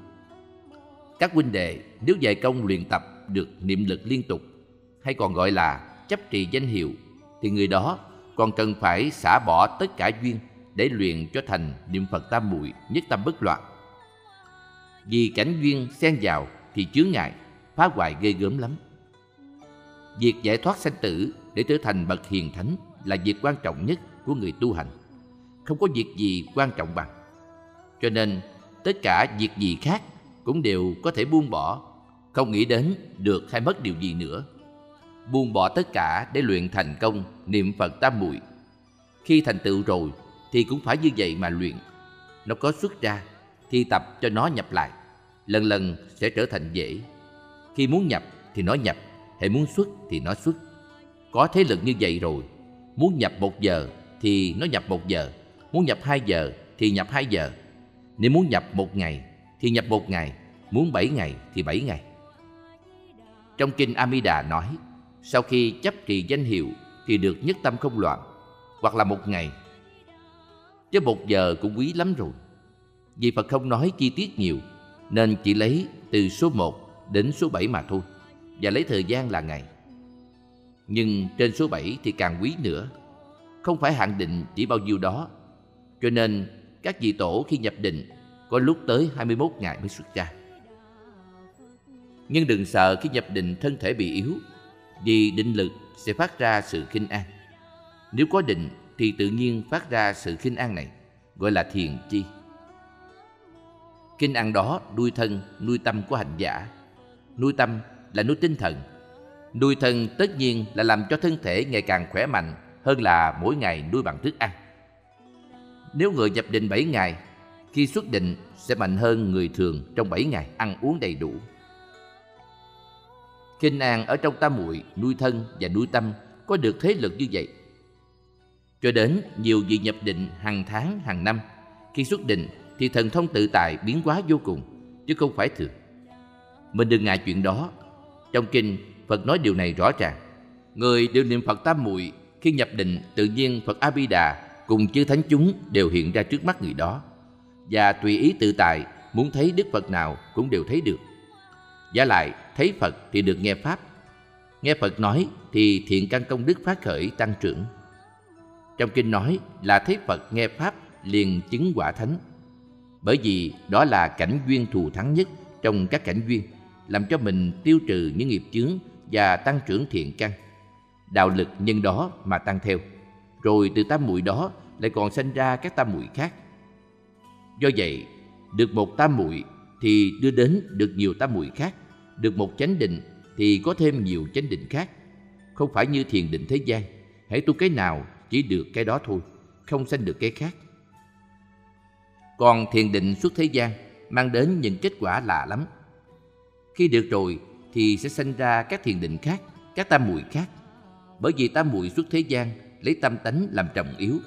Các huynh đệ nếu dạy công luyện tập được niệm lực liên tục hay còn gọi là chấp trì danh hiệu thì người đó còn cần phải xả bỏ tất cả duyên để luyện cho thành niệm Phật tam muội nhất tâm bất loạn. Vì cảnh duyên xen vào thì chướng ngại, phá hoại ghê gớm lắm. Việc giải thoát sanh tử để trở thành bậc hiền thánh là việc quan trọng nhất của người tu hành. Không có việc gì quan trọng bằng. Cho nên, tất cả việc gì khác cũng đều có thể buông bỏ, không nghĩ đến được hay mất điều gì nữa. Buông bỏ tất cả để luyện thành công niệm Phật tam muội. Khi thành tựu rồi thì cũng phải như vậy mà luyện. Nó có xuất ra thì tập cho nó nhập lại, lần lần sẽ trở thành dễ. Khi muốn nhập thì nó nhập, hệ muốn xuất thì nó xuất. Có thế lực như vậy rồi, muốn nhập một giờ thì nó nhập một giờ, muốn nhập hai giờ thì nhập hai giờ. Nếu muốn nhập một ngày thì nhập một ngày, muốn bảy ngày thì bảy ngày. Trong kinh Amida nói, sau khi chấp trì danh hiệu thì được nhất tâm không loạn, hoặc là một ngày. Chứ một giờ cũng quý lắm rồi. Vì Phật không nói chi tiết nhiều, nên chỉ lấy từ số 1 đến số 7 mà thôi, và lấy thời gian là ngày. Nhưng trên số 7 thì càng quý nữa, không phải hạn định chỉ bao nhiêu đó. Cho nên các vị tổ khi nhập định có lúc tới 21 ngày mới xuất ra. Nhưng đừng sợ khi nhập định thân thể bị yếu, vì định lực sẽ phát ra sự khinh an. Nếu có định thì tự nhiên phát ra sự khinh an này, gọi là thiền chi. Kinh an đó nuôi thân, nuôi tâm của hành giả. Nuôi tâm là nuôi tinh thần. Nuôi thân tất nhiên là làm cho thân thể ngày càng khỏe mạnh hơn là mỗi ngày nuôi bằng thức ăn. Nếu người nhập định 7 ngày khi xuất định sẽ mạnh hơn người thường trong 7 ngày ăn uống đầy đủ. Kinh an ở trong tam muội nuôi thân và nuôi tâm có được thế lực như vậy. Cho đến nhiều vị nhập định hàng tháng, hàng năm, khi xuất định thì thần thông tự tại biến hóa vô cùng, chứ không phải thường. Mình đừng ngại chuyện đó. Trong kinh, Phật nói điều này rõ ràng. Người đều niệm Phật tam muội khi nhập định tự nhiên Phật A Di Đà cùng chư thánh chúng đều hiện ra trước mắt người đó và tùy ý tự tại muốn thấy Đức Phật nào cũng đều thấy được. Giả lại, thấy Phật thì được nghe Pháp. Nghe Phật nói thì thiện căn công đức phát khởi tăng trưởng. Trong kinh nói là thấy Phật nghe Pháp liền chứng quả thánh. Bởi vì đó là cảnh duyên thù thắng nhất trong các cảnh duyên, làm cho mình tiêu trừ những nghiệp chướng và tăng trưởng thiện căn. Đạo lực nhân đó mà tăng theo. Rồi từ tam muội đó lại còn sinh ra các tam muội khác. Do vậy, được một tam muội thì đưa đến được nhiều tam muội khác, được một chánh định thì có thêm nhiều chánh định khác. Không phải như thiền định thế gian, hãy tu cái nào chỉ được cái đó thôi, không sanh được cái khác. Còn thiền định xuất thế gian mang đến những kết quả lạ lắm. Khi được rồi thì sẽ sinh ra các thiền định khác, các tam muội khác. Bởi vì tam muội suốt thế gian lấy tâm tánh làm trọng yếu,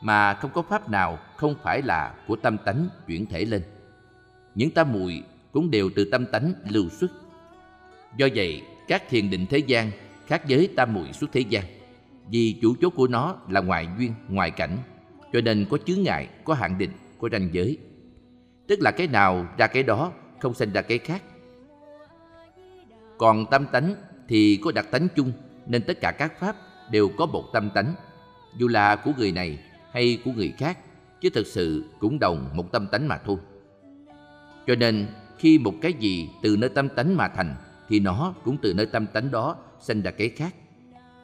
mà không có pháp nào không phải là của tâm tánh chuyển thể lên. Những tam muội cũng đều từ tâm tánh lưu xuất. Do vậy, các thiền định thế gian khác với tam muội suốt thế gian. Vì chủ chốt của nó là ngoại duyên, ngoại cảnh, cho nên có chướng ngại, có hạn định, có ranh giới. Tức là cái nào ra cái đó, không sinh ra cái khác. Còn tâm tánh thì có đặc tánh chung, nên tất cả các pháp đều có một tâm tánh, dù là của người này hay của người khác, chứ thực sự cũng đồng một tâm tánh mà thôi. Cho nên khi một cái gì từ nơi tâm tánh mà thành thì nó cũng từ nơi tâm tánh đó sinh ra cái khác.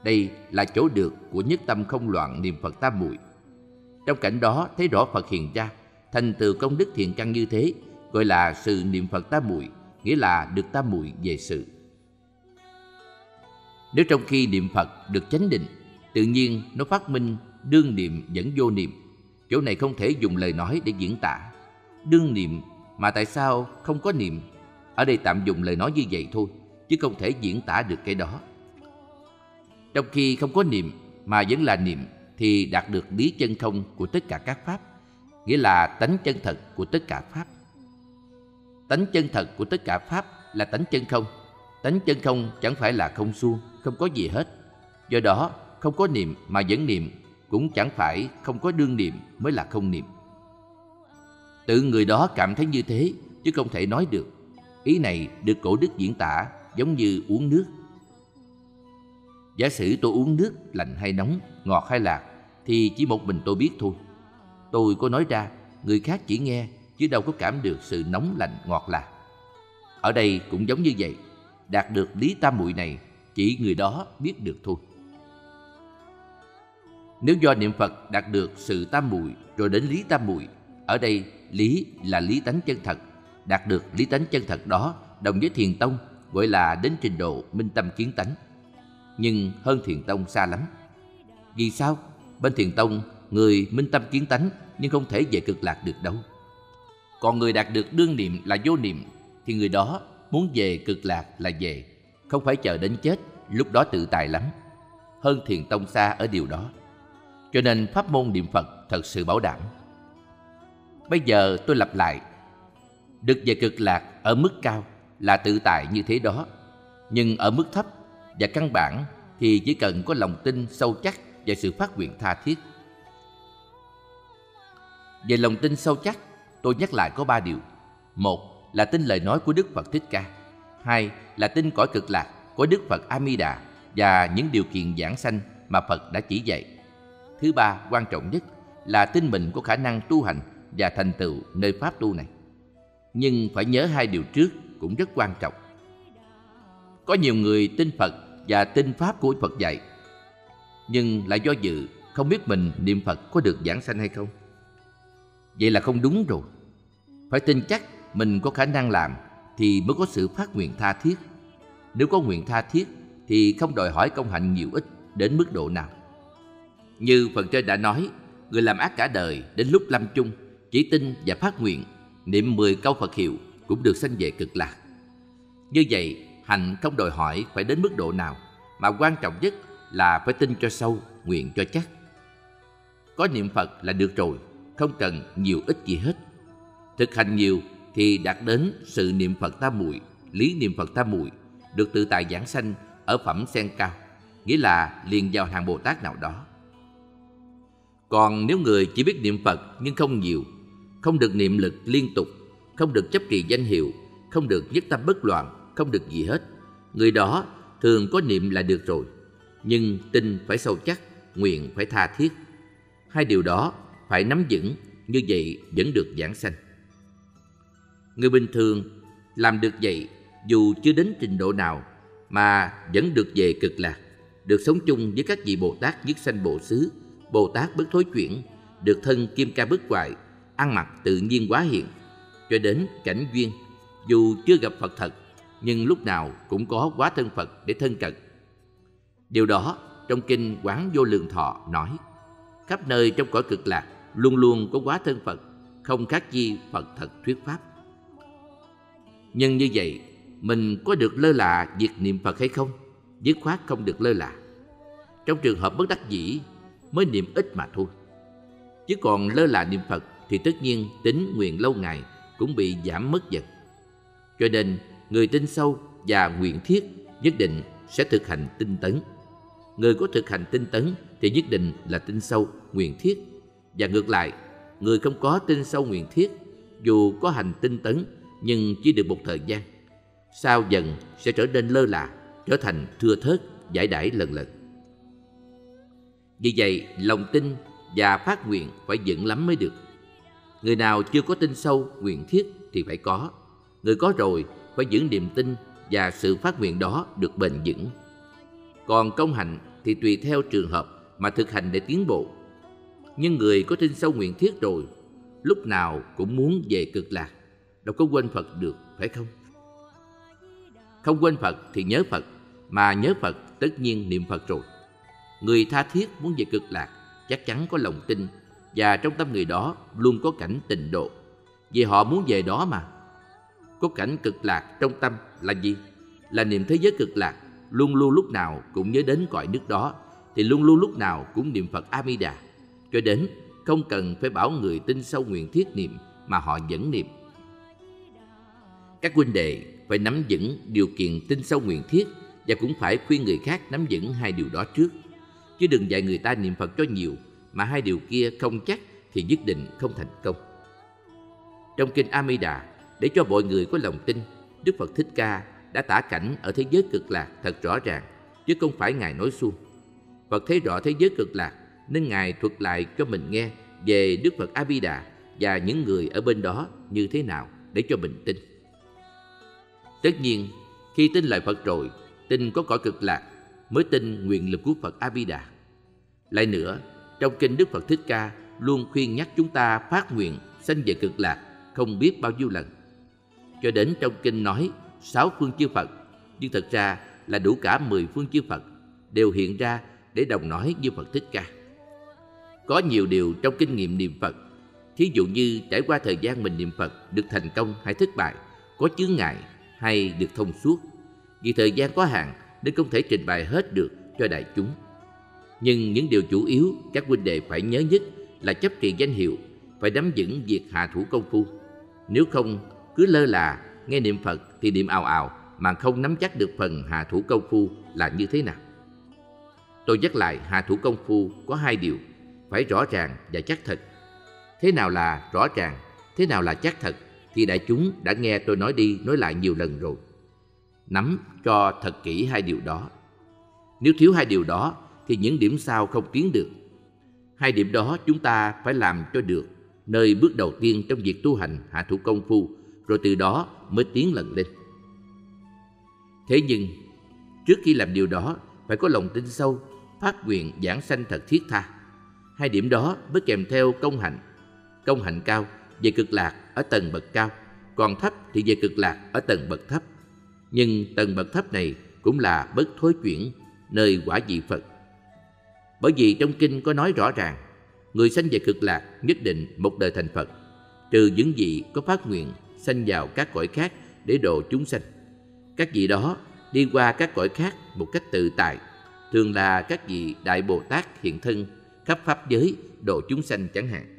Đây là chỗ được của nhất tâm không loạn niệm Phật tam muội. Trong cảnh đó thấy rõ Phật hiện ra, thành tựu công đức thiện căn như thế, gọi là sự niệm Phật tam muội, nghĩa là được tam muội về sự. Nếu trong khi niệm Phật được chánh định, tự nhiên nó phát minh đương niệm dẫn vô niệm. Chỗ này không thể dùng lời nói để diễn tả. Đương niệm mà tại sao không có niệm? Ở đây tạm dùng lời nói như vậy thôi, chứ không thể diễn tả được cái đó. Trong khi không có niệm mà vẫn là niệm thì đạt được lý chân không của tất cả các pháp, nghĩa là tánh chân thật của tất cả pháp. Tánh chân thật của tất cả pháp là tánh chân không. Tánh chân không chẳng phải là không suông, không có gì hết. Do đó, không có niệm mà vẫn niệm cũng chẳng phải không có đương niệm mới là không niệm. Tự người đó cảm thấy như thế chứ không thể nói được. Ý này được cổ đức diễn tả giống như uống nước. Giả sử tôi uống nước lạnh hay nóng, ngọt hay lạc thì chỉ một mình tôi biết thôi. Tôi có nói ra, người khác chỉ nghe chứ đâu có cảm được sự nóng lạnh ngọt lạc. Ở đây cũng giống như vậy, đạt được lý tam muội này chỉ người đó biết được thôi. Nếu do niệm Phật đạt được sự tam muội rồi đến lý tam muội, ở đây lý là lý tánh chân thật, đạt được lý tánh chân thật đó đồng với thiền tông gọi là đến trình độ minh tâm kiến tánh. Nhưng hơn thiền tông xa lắm. Vì sao? Bên thiền tông người minh tâm kiến tánh nhưng không thể về cực lạc được đâu. Còn người đạt được đương niệm là vô niệm thì người đó muốn về cực lạc là về, không phải chờ đến chết, lúc đó tự tài lắm. Hơn thiền tông xa ở điều đó. Cho nên pháp môn niệm Phật thật sự bảo đảm. Bây giờ tôi lặp lại. Được về cực lạc ở mức cao là tự tại như thế đó. Nhưng ở mức thấp và căn bản thì chỉ cần có lòng tin sâu chắc và sự phát nguyện tha thiết. Về lòng tin sâu chắc, tôi nhắc lại có ba điều. Một là tin lời nói của Đức Phật Thích Ca. Hai là tin cõi cực lạc của Đức Phật A Di Đà và những điều kiện giảng sanh mà Phật đã chỉ dạy. Thứ ba, quan trọng nhất là tin mình có khả năng tu hành và thành tựu nơi pháp tu này. Nhưng phải nhớ hai điều trước cũng rất quan trọng. Có nhiều người tin Phật và tin pháp của Phật dạy, nhưng lại do dự không biết mình niệm Phật có được giảng sanh hay không. Vậy là không đúng rồi. Phải tin chắc mình có khả năng làm thì mới có sự phát nguyện tha thiết. Nếu có nguyện tha thiết thì không đòi hỏi công hạnh nhiều ít đến mức độ nào. Như phần trên đã nói, người làm ác cả đời đến lúc lâm chung chỉ tin và phát nguyện niệm 10 câu Phật hiệu cũng được sanh về cực lạc. Như vậy, hạnh không đòi hỏi phải đến mức độ nào, mà quan trọng nhất là phải tin cho sâu, nguyện cho chắc. Có niệm Phật là được rồi, không cần nhiều ít gì hết. Thực hành nhiều thì đạt đến sự niệm Phật tam muội, lý niệm Phật tam muội, được tự tại giảng sanh ở phẩm sen cao, nghĩa là liền vào hàng Bồ Tát nào đó. Còn nếu người chỉ biết niệm Phật nhưng không nhiều, không được niệm lực liên tục, không được chấp trì danh hiệu, không được nhất tâm bất loạn, không được gì hết. Người đó thường có niệm là được rồi, nhưng tin phải sâu chắc, nguyện phải tha thiết. Hai điều đó phải nắm vững, như vậy vẫn được giảng sanh. Người bình thường làm được vậy dù chưa đến trình độ nào mà vẫn được về cực lạc, được sống chung với các vị Bồ Tát nhất sanh bộ xứ, Bồ Tát bất thối chuyển, được thân kim ca bất hoại, ăn mặc tự nhiên quá hiện, cho đến cảnh duyên, dù chưa gặp Phật thật, nhưng lúc nào cũng có quá thân Phật để thân cận. Điều đó trong kinh Quán Vô Lượng Thọ nói, khắp nơi trong cõi cực lạc luôn luôn có quá thân Phật, không khác gì Phật thật thuyết pháp. Nhưng như vậy, mình có được lơ là việc niệm Phật hay không? Dứt khoát không được lơ là. Trong trường hợp bất đắc dĩ mới niệm ít mà thôi. Chứ còn lơ là niệm Phật thì tất nhiên tính nguyện lâu ngày cũng bị giảm mất dần. Cho nên, người tin sâu và nguyện thiết nhất định sẽ thực hành tinh tấn. Người có thực hành tinh tấn thì nhất định là tin sâu, nguyện thiết. Và ngược lại, người không có tin sâu nguyện thiết, dù có hành tinh tấn nhưng chỉ được một thời gian. Sau dần sẽ trở nên lơ là, trở thành thưa thớt, giải đãi lần lần. Vì vậy, lòng tin và phát nguyện phải vững lắm mới được. Người nào chưa có tin sâu, nguyện thiết thì phải có. Người có rồi phải giữ niềm tin và sự phát nguyện đó được bền vững. Còn công hạnh thì tùy theo trường hợp mà thực hành để tiến bộ. Nhưng người có tin sâu nguyện thiết rồi, lúc nào cũng muốn về cực lạc, đâu có quên Phật được, phải không? Không quên Phật thì nhớ Phật, mà nhớ Phật tất nhiên niệm Phật rồi. Người tha thiết muốn về cực lạc, chắc chắn có lòng tin và trong tâm người đó luôn có cảnh tình độ. Vì họ muốn về đó mà. Có cảnh cực lạc trong tâm là gì? Là niệm thế giới cực lạc, luôn luôn lúc nào cũng nhớ đến cõi nước đó, thì luôn luôn lúc nào cũng niệm Phật Amida. Cho đến không cần phải bảo người tin sâu nguyện thiết niệm mà họ vẫn niệm. Các huynh đệ phải nắm vững điều kiện tin sâu nguyện thiết và cũng phải khuyên người khác nắm vững hai điều đó trước. Chứ đừng dạy người ta niệm Phật cho nhiều mà hai điều kia không chắc thì nhất định không thành công. Trong kinh Amida, để cho mọi người có lòng tin, Đức Phật Thích Ca đã tả cảnh ở thế giới cực lạc thật rõ ràng, chứ không phải Ngài nói suông. Phật thấy rõ thế giới cực lạc, nên Ngài thuật lại cho mình nghe về Đức Phật A Di Đà và những người ở bên đó như thế nào để cho mình tin. Tất nhiên, khi tin lại Phật rồi, tin có cõi cực lạc mới tin nguyện lực của Phật A Di Đà. Lại nữa, trong kinh Đức Phật Thích Ca luôn khuyên nhắc chúng ta phát nguyện sanh về cực lạc không biết bao nhiêu lần. Cho đến trong kinh nói sáu phương chư Phật, nhưng thật ra là đủ cả mười phương chư Phật đều hiện ra để đồng nói như Phật Thích Ca. Có nhiều điều trong kinh nghiệm niệm Phật, thí dụ như trải qua thời gian mình niệm Phật được thành công hay thất bại, có chướng ngại hay được thông suốt. Vì thời gian có hạn nên không thể trình bày hết được cho đại chúng. Nhưng những điều chủ yếu các huynh đệ phải nhớ nhất là chấp trì danh hiệu, phải nắm vững việc hạ thủ công phu. Nếu không, cứ lơ là, nghe niệm Phật thì niệm ào ào mà không nắm chắc được phần hạ thủ công phu là như thế nào. Tôi nhắc lại hạ thủ công phu có hai điều, phải rõ ràng và chắc thật. Thế nào là rõ ràng, thế nào là chắc thật thì đại chúng đã nghe tôi nói đi nói lại nhiều lần rồi. Nắm cho thật kỹ hai điều đó. Nếu thiếu hai điều đó thì những điểm sau không tiến được. Hai điểm đó chúng ta phải làm cho được nơi bước đầu tiên trong việc tu hành hạ thủ công phu rồi từ đó mới tiến lần lên. Thế nhưng, trước khi làm điều đó phải có lòng tin sâu, phát nguyện giảng sanh thật thiết tha. Hai điểm đó mới kèm theo công hạnh. Công hạnh cao về cực lạc ở tầng bậc cao, còn thấp thì về cực lạc ở tầng bậc thấp. Nhưng tầng bậc thấp này cũng là bất thối chuyển, nơi quả vị Phật. Bởi vì trong kinh có nói rõ ràng, người sanh về cực lạc nhất định một đời thành Phật, trừ những vị có phát nguyện sanh vào các cõi khác để độ chúng sanh. Các vị đó đi qua các cõi khác một cách tự tại, thường là các vị Đại Bồ Tát hiện thân khắp pháp giới độ chúng sanh chẳng hạn.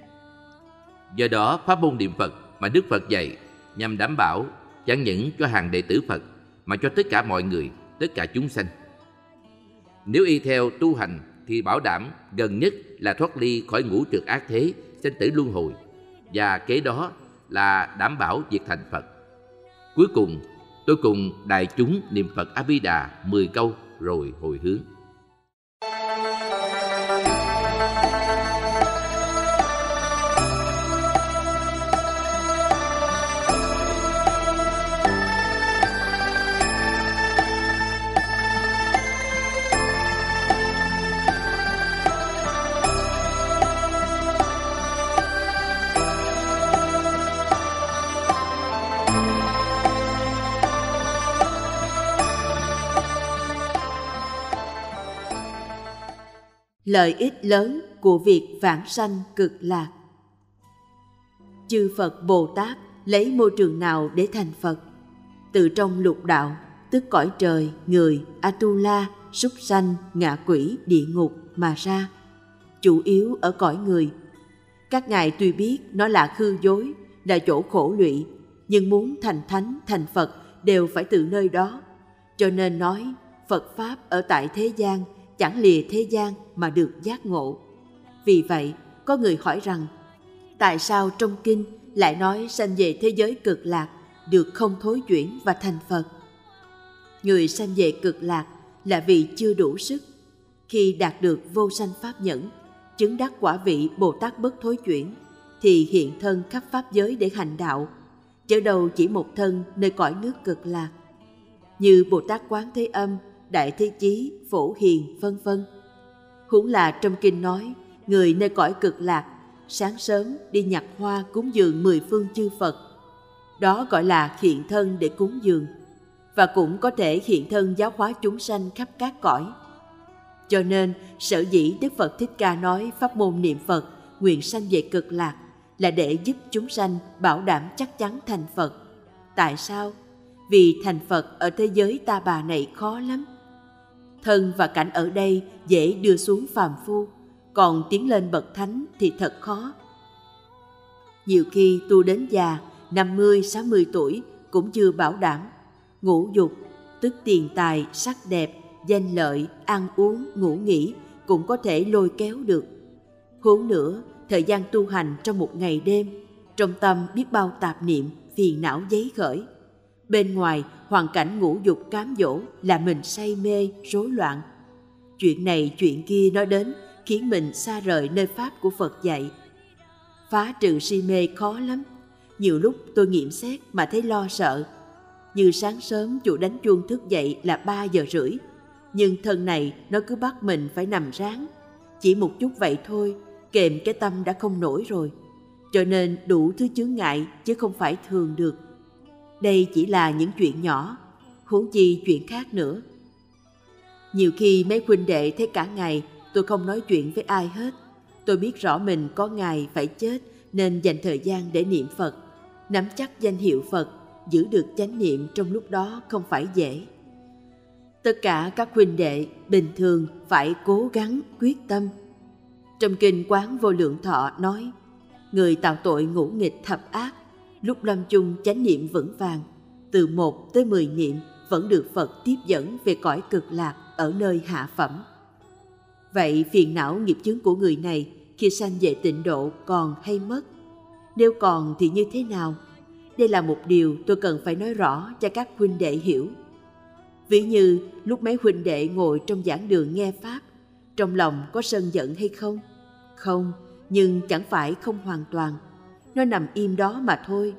Do đó, pháp môn niệm Phật mà Đức Phật dạy nhằm đảm bảo chẳng những cho hàng đệ tử Phật mà cho tất cả mọi người, tất cả chúng sanh. Nếu y theo tu hành thì bảo đảm gần nhất là thoát ly khỏi ngũ trượt ác thế, sinh tử luân hồi và kế đó là đảm bảo việc thành Phật. Cuối cùng, tôi cùng đại chúng niệm Phật A Di Đà 10 câu rồi hồi hướng. Lợi ích lớn của việc vãng sanh cực lạc. Chư phật bồ tát lấy môi trường nào để thành phật? Từ trong lục đạo, tức cõi trời, người, atula, súc sanh, ngạ quỷ, địa ngục mà ra. Chủ yếu ở cõi người. Các ngài tuy biết nó là hư dối, là chỗ khổ lụy nhưng muốn thành thánh thành phật đều phải từ nơi đó cho nên nói phật pháp ở tại thế gian chẳng lìa thế gian mà được giác ngộ. Vì vậy, có người hỏi rằng, tại sao trong kinh lại nói sanh về thế giới cực lạc được không thối chuyển và thành Phật? Người sanh về cực lạc là vì chưa đủ sức. Khi đạt được vô sanh pháp nhẫn, chứng đắc quả vị Bồ Tát bất thối chuyển, thì hiện thân khắp pháp giới để hành đạo, chớ đâu chỉ một thân nơi cõi nước cực lạc. Như Bồ Tát Quán Thế Âm đại thế chí, phổ hiền, vân vân. Huống là trong kinh nói, người nơi cõi cực lạc, sáng sớm đi nhặt hoa cúng dường mười phương chư Phật. Đó gọi là hiện thân để cúng dường, và cũng có thể hiện thân giáo hóa chúng sanh khắp các cõi. Cho nên, sở dĩ Đức Phật Thích Ca nói pháp môn niệm Phật, nguyện sanh về cực lạc là để giúp chúng sanh bảo đảm chắc chắn thành Phật. Tại sao? Vì thành Phật ở thế giới ta bà này khó lắm thân và cảnh ở đây dễ đưa xuống phàm phu, còn tiến lên bậc thánh thì thật khó nhiều khi tu đến già, năm mươi, sáu mươi tuổi cũng chưa bảo đảm ngũ dục, tức tiền tài, sắc đẹp, danh lợi, ăn uống, ngủ nghỉ cũng có thể lôi kéo được huống nữa thời gian tu hành trong một ngày đêm trong tâm biết bao tạp niệm phiền não giấy khởi Bên ngoài, hoàn cảnh ngũ dục cám dỗ là mình say mê, rối loạn. Chuyện này chuyện kia nói đến khiến mình xa rời nơi Pháp của Phật dạy. Phá trừ si mê khó lắm. Nhiều lúc tôi nghiệm xét mà thấy lo sợ. Như sáng sớm chủ đánh chuông thức dậy là 3 giờ rưỡi. Nhưng thân này nó cứ bắt mình phải nằm ráng. Chỉ một chút vậy thôi, kèm cái tâm đã không nổi rồi. Cho nên đủ thứ chướng ngại chứ không phải thường được đây chỉ là những chuyện nhỏ, huống chi chuyện khác nữa. Nhiều khi mấy huynh đệ thấy cả ngày tôi không nói chuyện với ai hết. Tôi biết rõ mình có ngày phải chết nên dành thời gian để niệm Phật. Nắm chắc danh hiệu Phật, giữ được chánh niệm trong lúc đó không phải dễ. Tất cả các huynh đệ bình thường phải cố gắng quyết tâm. Trong kinh quán vô lượng thọ nói, người tạo tội ngũ nghịch thập ác lúc lâm chung chánh niệm vững vàng, từ một tới mười niệm vẫn được Phật tiếp dẫn về cõi cực lạc ở nơi hạ phẩm. Vậy phiền não nghiệp chướng của người này khi sanh về tịnh độ còn hay mất? Nếu còn thì như thế nào? Đây là một điều tôi cần phải nói rõ cho các huynh đệ hiểu. Ví như lúc mấy huynh đệ ngồi trong giảng đường nghe Pháp, trong lòng có sân giận hay không? Không, nhưng chẳng phải không hoàn toàn – nó nằm im đó mà thôi.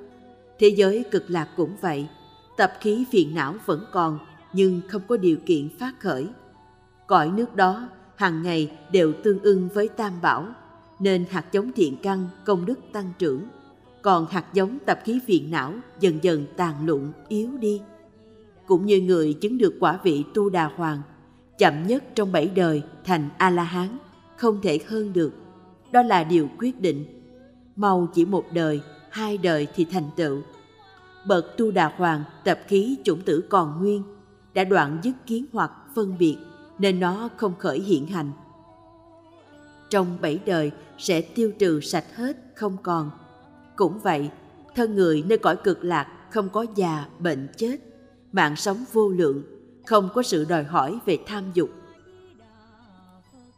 Thế giới cực lạc cũng vậy, tập khí phiền não vẫn còn nhưng không có điều kiện phát khởi. Cõi nước đó hàng ngày đều tương ưng với tam bảo, nên hạt giống thiện căn công đức tăng trưởng, còn hạt giống tập khí phiền não dần dần tàn lụn yếu đi. Cũng như người chứng được quả vị tu đà hoàng, chậm nhất trong bảy đời thành A-la-hán, không thể hơn được. Đó là điều quyết định mau chỉ một đời, hai đời thì thành tựu. Bậc tu đà hoàng tập khí chủng tử còn nguyên, đã đoạn dứt kiến hoặc phân biệt nên nó không khởi hiện hành. Trong bảy đời sẽ tiêu trừ sạch hết không còn. Cũng vậy, thân người nơi cõi cực lạc không có già, bệnh chết, mạng sống vô lượng, không có sự đòi hỏi về tham dục.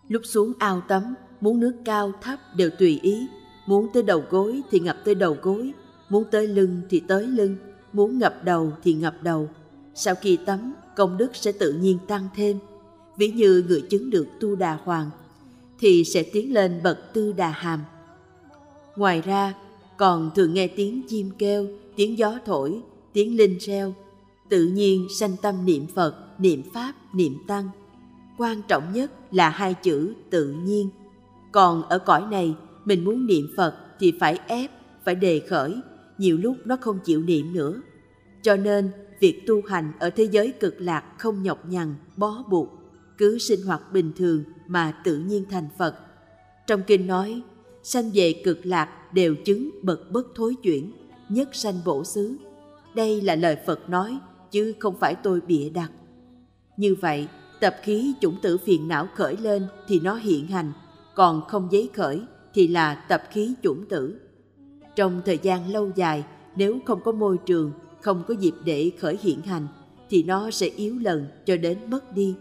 Lúc xuống ao tắm, muốn nước cao thấp đều tùy ý, Muốn tới đầu gối thì ngập tới đầu gối, muốn tới lưng thì tới lưng, muốn ngập đầu thì ngập đầu, Sau khi tắm, công đức sẽ tự nhiên tăng thêm. Ví như người chứng được tu đà hoàng, thì sẽ tiến lên bậc tư đà hàm. Ngoài ra, còn thường nghe tiếng chim kêu, tiếng gió thổi, tiếng linh reo, tự nhiên sanh tâm niệm Phật, niệm Pháp, niệm Tăng. Quan trọng nhất là hai chữ tự nhiên. Còn ở cõi này, mình muốn niệm Phật thì phải ép, phải đề khởi, nhiều lúc nó không chịu niệm nữa. Cho nên, việc tu hành ở thế giới cực lạc không nhọc nhằn, bó buộc, cứ sinh hoạt bình thường mà tự nhiên thành Phật. Trong kinh nói, sanh về cực lạc đều chứng bậc bất thối chuyển, nhất sanh bổ xứ. Đây là lời Phật nói, chứ không phải tôi bịa đặt. Như vậy, tập khí chủng tử phiền não khởi lên thì nó hiện hành, còn không giấy khởi thì là tập khí chủng tử. Trong thời gian lâu dài, nếu không có môi trường, không có dịp để khởi hiện hành, thì nó sẽ yếu lần cho đến mất đi.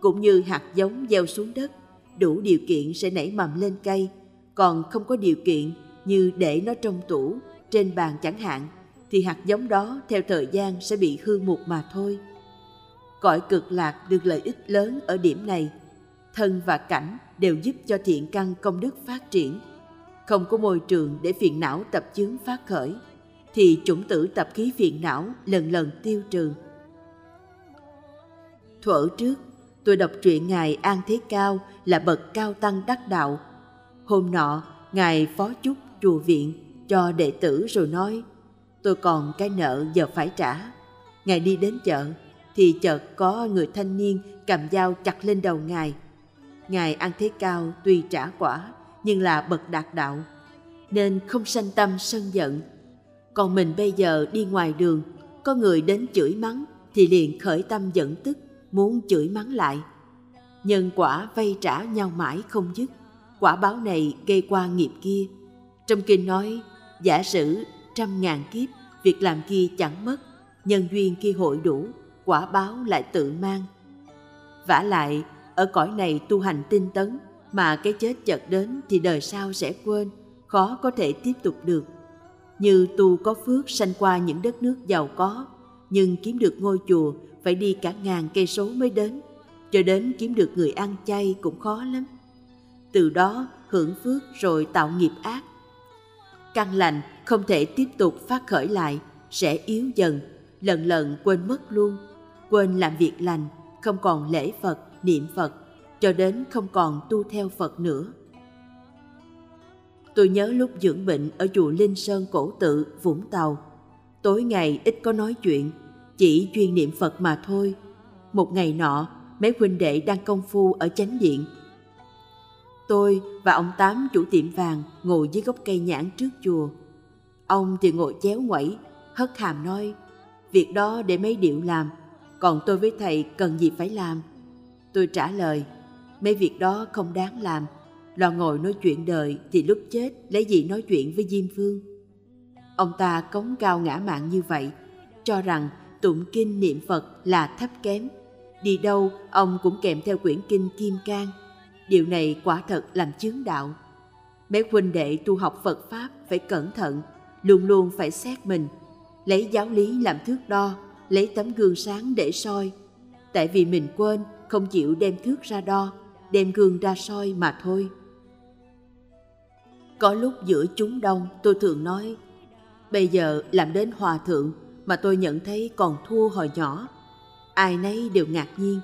Cũng như hạt giống gieo xuống đất, đủ điều kiện sẽ nảy mầm lên cây, còn không có điều kiện như để nó trong tủ, trên bàn chẳng hạn, thì hạt giống đó theo thời gian sẽ bị hư mục mà thôi. Cõi cực lạc được lợi ích lớn ở điểm này. Thân và cảnh đều giúp cho thiện căn công đức phát triển. Không có môi trường để phiền não tập chướng phát khởi, thì chủng tử tập khí phiền não lần lần tiêu trừ. Thuở trước, tôi đọc truyện Ngài An Thế Cao là bậc cao tăng đắc đạo. Hôm nọ, Ngài phó chúc chùa viện cho đệ tử rồi nói, tôi còn cái nợ giờ phải trả. Ngài đi đến chợ, thì chợt có người thanh niên cầm dao chặt lên đầu Ngài. Ngài ăn Thế Cao tuy trả quả, nhưng là bậc đạt đạo, nên không sanh tâm sân giận. Còn mình bây giờ đi ngoài đường, có người đến chửi mắng thì liền khởi tâm giận tức, muốn chửi mắng lại. Nhân quả vay trả nhau mãi không dứt, quả báo này gây qua nghiệp kia. Trong kinh nói, giả sử trăm ngàn kiếp, việc làm kia chẳng mất, nhân duyên kia hội đủ, quả báo lại tự mang. vả lại, ở cõi này tu hành tinh tấn, mà cái chết chợt đến thì đời sau sẽ quên, khó có thể tiếp tục được. Như tu có phước sanh qua những đất nước giàu có, nhưng kiếm được ngôi chùa phải đi cả ngàn cây số mới đến, cho đến kiếm được người ăn chay cũng khó lắm. Từ đó hưởng phước rồi tạo nghiệp ác. Căn lành không thể tiếp tục phát khởi lại, sẽ yếu dần, lần lần quên mất luôn, quên làm việc lành, không còn lễ Phật, niệm Phật, cho đến không còn tu theo Phật nữa. Tôi nhớ lúc dưỡng bệnh ở chùa Linh Sơn Cổ Tự, Vũng Tàu. Tối ngày ít có nói chuyện, chỉ chuyên niệm Phật mà thôi. Một ngày nọ, mấy huynh đệ đang công phu ở chánh điện. Tôi và ông Tám chủ tiệm vàng ngồi dưới gốc cây nhãn trước chùa. Ông thì ngồi chéo ngoẩy, hất hàm nói, việc đó để mấy điệu làm, còn tôi với thầy cần gì phải làm. Tôi trả lời, mấy việc đó không đáng làm, lo ngồi nói chuyện đời thì lúc chết lấy gì nói chuyện với Diêm Phương. Ông ta cống cao ngã mạng như vậy, cho rằng tụng kinh niệm Phật là thấp kém. Đi đâu ông cũng kèm theo quyển kinh Kim Cang. Điều này quả thật làm chướng đạo. Mấy huynh đệ tu học Phật Pháp phải cẩn thận, luôn luôn phải xét mình, lấy giáo lý làm thước đo, lấy tấm gương sáng để soi. Tại vì mình quên, không chịu đem thước ra đo, đem gương ra soi mà thôi. Có lúc giữa chúng đông tôi thường nói, bây giờ làm đến hòa thượng mà tôi nhận thấy còn thua hồi nhỏ. Ai nấy đều ngạc nhiên.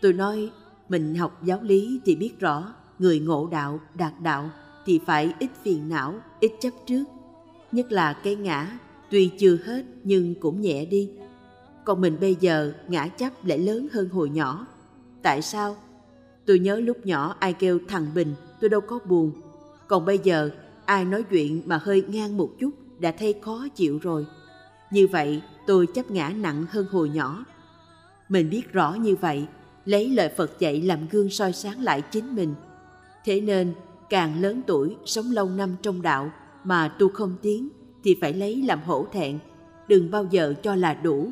Tôi nói, mình học giáo lý thì biết rõ, người ngộ đạo, đạt đạo thì phải ít phiền não, ít chấp trước. Nhất là cái ngã, tuy chưa hết nhưng cũng nhẹ đi. Còn mình bây giờ ngã chấp lại lớn hơn hồi nhỏ. Tại sao? Tôi nhớ lúc nhỏ ai kêu thằng Bình, tôi đâu có buồn. Còn bây giờ, ai nói chuyện mà hơi ngang một chút đã thấy khó chịu rồi. Như vậy, tôi chấp ngã nặng hơn hồi nhỏ. Mình biết rõ như vậy, lấy lời Phật dạy làm gương soi sáng lại chính mình. Thế nên, càng lớn tuổi, sống lâu năm trong đạo mà tu không tiến, thì phải lấy làm hổ thẹn, đừng bao giờ cho là đủ.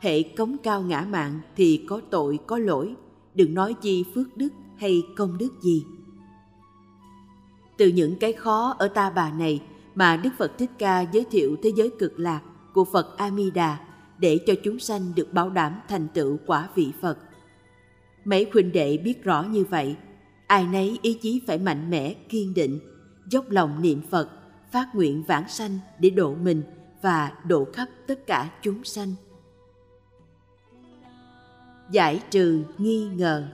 Hệ cống cao ngã mạng thì có tội, có lỗi, đừng nói chi phước đức hay công đức gì. Từ những cái khó ở ta bà này mà Đức Phật Thích Ca giới thiệu thế giới cực lạc của Phật Amida để cho chúng sanh được bảo đảm thành tựu quả vị Phật. Mấy huynh đệ biết rõ như vậy, ai nấy ý chí phải mạnh mẽ, kiên định, dốc lòng niệm Phật, phát nguyện vãng sanh để độ mình và độ khắp tất cả chúng sanh. Giải trừ nghi ngờ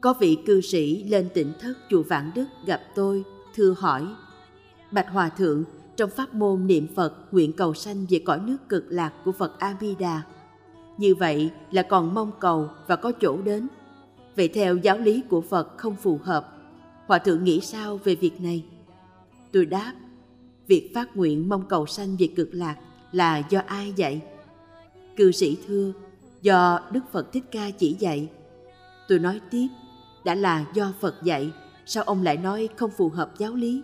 Có vị cư sĩ lên tỉnh thất chùa Vạn Đức gặp tôi, thưa hỏi Bạch Hòa Thượng, trong pháp môn niệm Phật nguyện cầu sanh về cõi nước cực lạc của Phật A Di Đà. Như vậy là còn mong cầu và có chỗ đến. Vậy theo giáo lý của Phật không phù hợp. Hòa thượng nghĩ sao về việc này? Tôi đáp, việc phát nguyện mong cầu sanh về cực lạc là do ai dạy? Cư sĩ thưa, do Đức Phật Thích Ca chỉ dạy. Tôi nói tiếp, đã là do Phật dạy, sao ông lại nói không phù hợp giáo lý?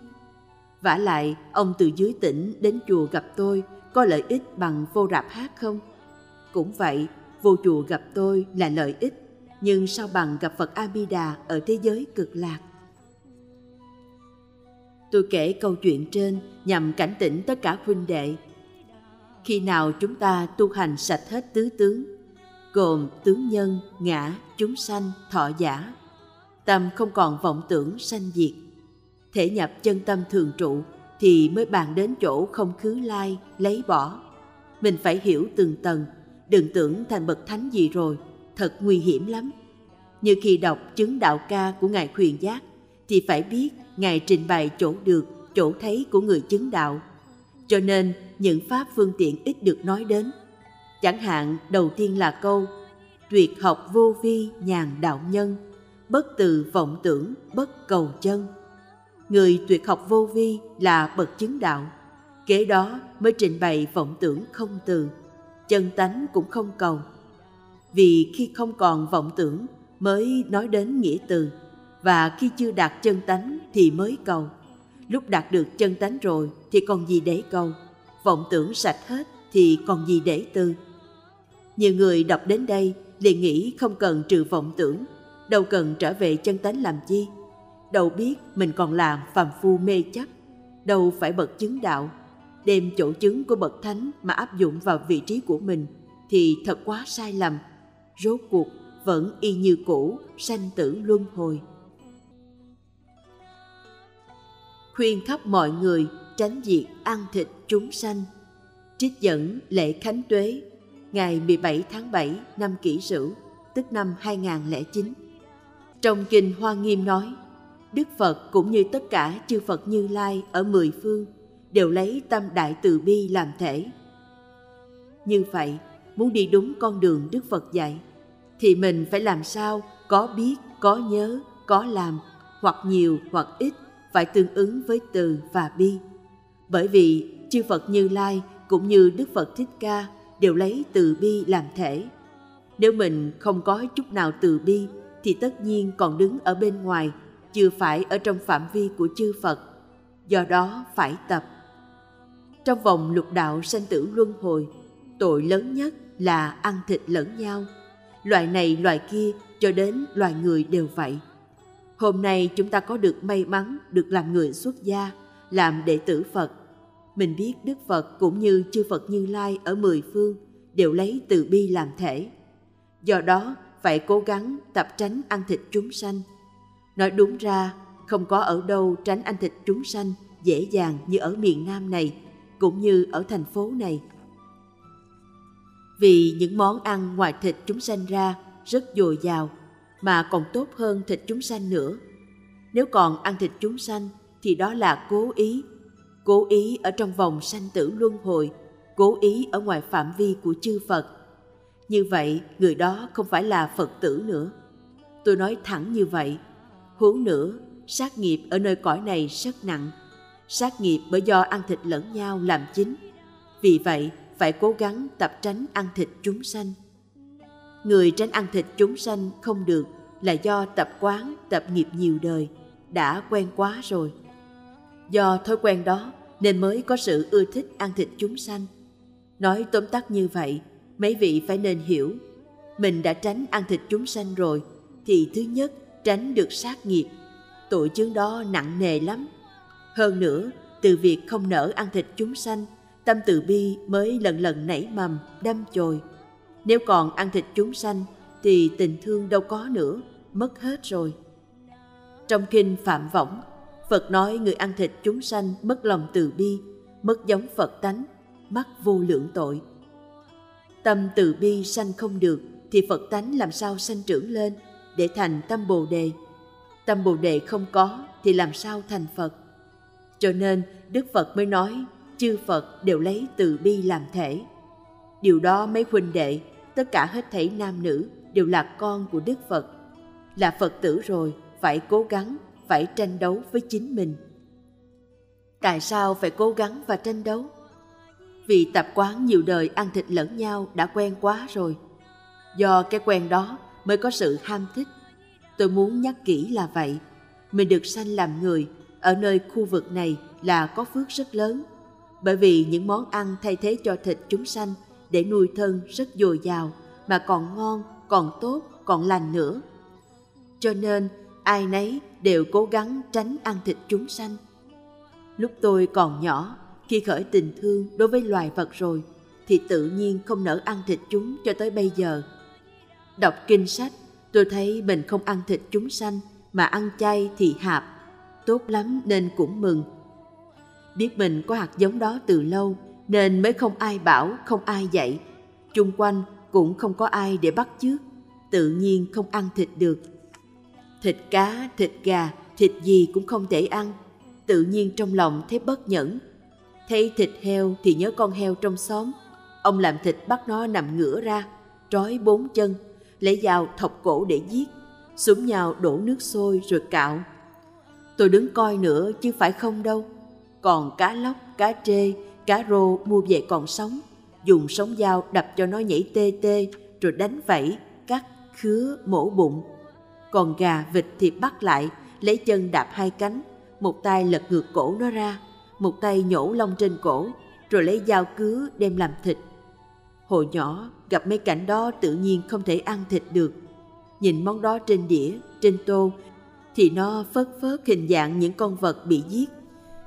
vả lại, ông từ dưới tỉnh đến chùa gặp tôi có lợi ích bằng vô rạp hát không? Cũng vậy, vô chùa gặp tôi là lợi ích, nhưng sao bằng gặp Phật A Di Đà ở thế giới cực lạc? Tôi kể câu chuyện trên nhằm cảnh tỉnh tất cả huynh đệ. Khi nào chúng ta tu hành sạch hết tứ tướng, gồm tướng nhân, ngã, chúng sanh, thọ giả, tâm không còn vọng tưởng sanh diệt, thể nhập chân tâm thường trụ thì mới bàn đến chỗ không khứ lai, lấy bỏ. Mình phải hiểu từng tầng, đừng tưởng thành bậc thánh gì rồi, thật nguy hiểm lắm. Như khi đọc chứng đạo ca của Ngài Khuyền Giác, thì phải biết Ngài trình bày chỗ được, chỗ thấy của người chứng đạo. Cho nên, những pháp phương tiện ít được nói đến. Chẳng hạn, đầu tiên là câu Tuyệt học vô vi nhàn đạo nhân, bất từ vọng tưởng, bất cầu chân. Người tuyệt học vô vi là bậc chứng đạo kế đó mới trình bày vọng tưởng không từ chân tánh cũng không cầu. Vì khi không còn vọng tưởng mới nói đến nghĩa từ và khi chưa đạt chân tánh thì mới cầu. Lúc đạt được chân tánh rồi thì còn gì để cầu vọng tưởng sạch hết thì còn gì để từ nhiều người đọc đến đây liền nghĩ không cần trừ vọng tưởng, đâu cần trở về chân tánh làm chi. Đâu biết mình còn làm phàm phu mê chấp, đâu phải bậc chứng đạo. Đem chỗ chứng của bậc thánh mà áp dụng vào vị trí của mình thì thật quá sai lầm. Rốt cuộc vẫn y như cũ, sanh tử luân hồi. Khuyên khắp mọi người tránh việc ăn thịt chúng sanh, trích dẫn lễ khánh tuế ngày 17 tháng 7 năm kỷ sửu tức năm 2009 trong kinh Hoa Nghiêm nói Đức Phật cũng như tất cả chư Phật Như Lai ở mười phương đều lấy tâm đại từ bi làm thể. Như vậy, muốn đi đúng con đường Đức Phật dạy, thì mình phải làm sao có biết, có nhớ, có làm, hoặc nhiều hoặc ít, phải tương ứng với từ và bi. Bởi vì chư Phật Như Lai cũng như Đức Phật Thích Ca đều lấy từ bi làm thể. Nếu mình không có chút nào từ bi thì tất nhiên còn đứng ở bên ngoài chưa phải ở trong phạm vi của chư Phật, do đó phải tập. Trong vòng lục đạo sanh tử luân hồi, tội lớn nhất là ăn thịt lẫn nhau. Loại này loại kia cho đến loài người đều vậy. Hôm nay chúng ta có được may mắn được làm người xuất gia, làm đệ tử Phật. Mình biết Đức Phật cũng như chư Phật Như Lai ở mười phương đều lấy từ bi làm thể. Do đó, phải cố gắng tập tránh ăn thịt chúng sanh – Nói đúng ra, không có ở đâu tránh ăn thịt chúng sanh dễ dàng như ở miền Nam này, cũng như ở thành phố này. Vì những món ăn ngoài thịt chúng sanh ra rất dồi dào, mà còn tốt hơn thịt chúng sanh nữa. Nếu còn ăn thịt chúng sanh thì đó là cố ý, cố ý ở trong vòng sanh tử luân hồi, cố ý ở ngoài phạm vi của chư Phật. Như vậy, người đó không phải là Phật tử nữa. Tôi nói thẳng như vậy, Huống nữa, sát nghiệp ở nơi cõi này rất nặng. Sát nghiệp bởi do ăn thịt lẫn nhau làm chính. Vì vậy, phải cố gắng tập tránh ăn thịt chúng sanh. Người tránh ăn thịt chúng sanh không được là do tập quán, tập nghiệp nhiều đời, đã quen quá rồi. Do thói quen đó nên mới có sự ưa thích ăn thịt chúng sanh. Nói tóm tắt như vậy, mấy vị phải nên hiểu, mình đã tránh ăn thịt chúng sanh rồi, thì thứ nhất tránh được sát nghiệp. Tội chướng đó nặng nề lắm. Hơn nữa, từ việc không nỡ ăn thịt chúng sanh, tâm từ bi mới lần lần nảy mầm, đâm chồi. Nếu còn ăn thịt chúng sanh thì tình thương đâu có nữa, mất hết rồi. Trong kinh Phạm Võng, Phật nói người ăn thịt chúng sanh mất lòng từ bi, mất giống Phật tánh, mắc vô lượng tội. Tâm từ bi sanh không được thì Phật tánh làm sao sanh trưởng lên để thành tâm Bồ đề. Tâm Bồ đề không có thì làm sao thành Phật. Cho nên Đức Phật mới nói chư Phật đều lấy từ bi làm thể. Điều đó mấy huynh đệ, tất cả hết thảy nam nữ đều là con của Đức Phật. Là Phật tử rồi, phải cố gắng, phải tranh đấu với chính mình. Tại sao phải cố gắng và tranh đấu? Vì tập quán nhiều đời ăn thịt lẫn nhau đã quen quá rồi. Do cái quen đó mới có sự ham thích. Tôi muốn nhắc kỹ là vậy. Mình được sanh làm người ở nơi khu vực này là có phước rất lớn. Bởi vì những món ăn thay thế cho thịt chúng sanh để nuôi thân rất dồi dào mà còn ngon, còn tốt, còn lành nữa. Cho nên ai nấy đều cố gắng tránh ăn thịt chúng sanh. Lúc tôi còn nhỏ, khi khởi tình thương đối với loài vật rồi, thì tự nhiên không nỡ ăn thịt chúng cho tới bây giờ. Đọc kinh sách, tôi thấy mình không ăn thịt chúng sanh, mà ăn chay thì hạp. Tốt lắm nên cũng mừng. Biết mình có hạt giống đó từ lâu, nên mới không ai bảo, không ai dạy. Chung quanh cũng không có ai để bắt chước, tự nhiên không ăn thịt được. Thịt cá, thịt gà, thịt gì cũng không thể ăn, tự nhiên trong lòng thấy bất nhẫn. Thấy thịt heo thì nhớ con heo trong xóm, ông làm thịt bắt nó nằm ngửa ra, trói bốn chân, lấy dao thọc cổ để giết, xuống nhau đổ nước sôi rồi cạo. Tôi đứng coi nữa chứ phải không đâu. Còn cá lóc, cá trê, cá rô mua về còn sống, dùng sống dao đập cho nó nhảy tê tê rồi đánh vảy, cắt, khứa, mổ bụng. Còn gà, vịt thì bắt lại, lấy chân đạp hai cánh, một tay lật ngược cổ nó ra, một tay nhổ lông trên cổ, rồi lấy dao cứa đem làm thịt. Hồi nhỏ, gặp mấy cảnh đó tự nhiên không thể ăn thịt được. Nhìn món đó trên đĩa, trên tô, thì nó phớt phớt hình dạng những con vật bị giết.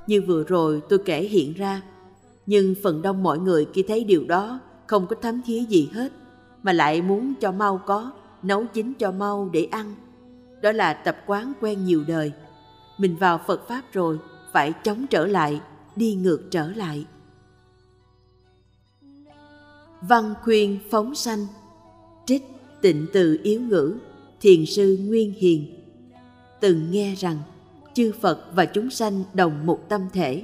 Như vừa rồi tôi kể hiện ra, nhưng phần đông mọi người khi thấy điều đó không có thấm thía gì hết, mà lại muốn cho mau có, nấu chín cho mau để ăn. Đó là tập quán quen nhiều đời. Mình vào Phật Pháp rồi, phải chống trở lại, đi ngược trở lại. Văn khuyên phóng sanh. Trích tịnh từ yếu ngữ Thiền sư Nguyên Hiền. Từng nghe rằng Chư Phật và chúng sanh đồng một tâm thể.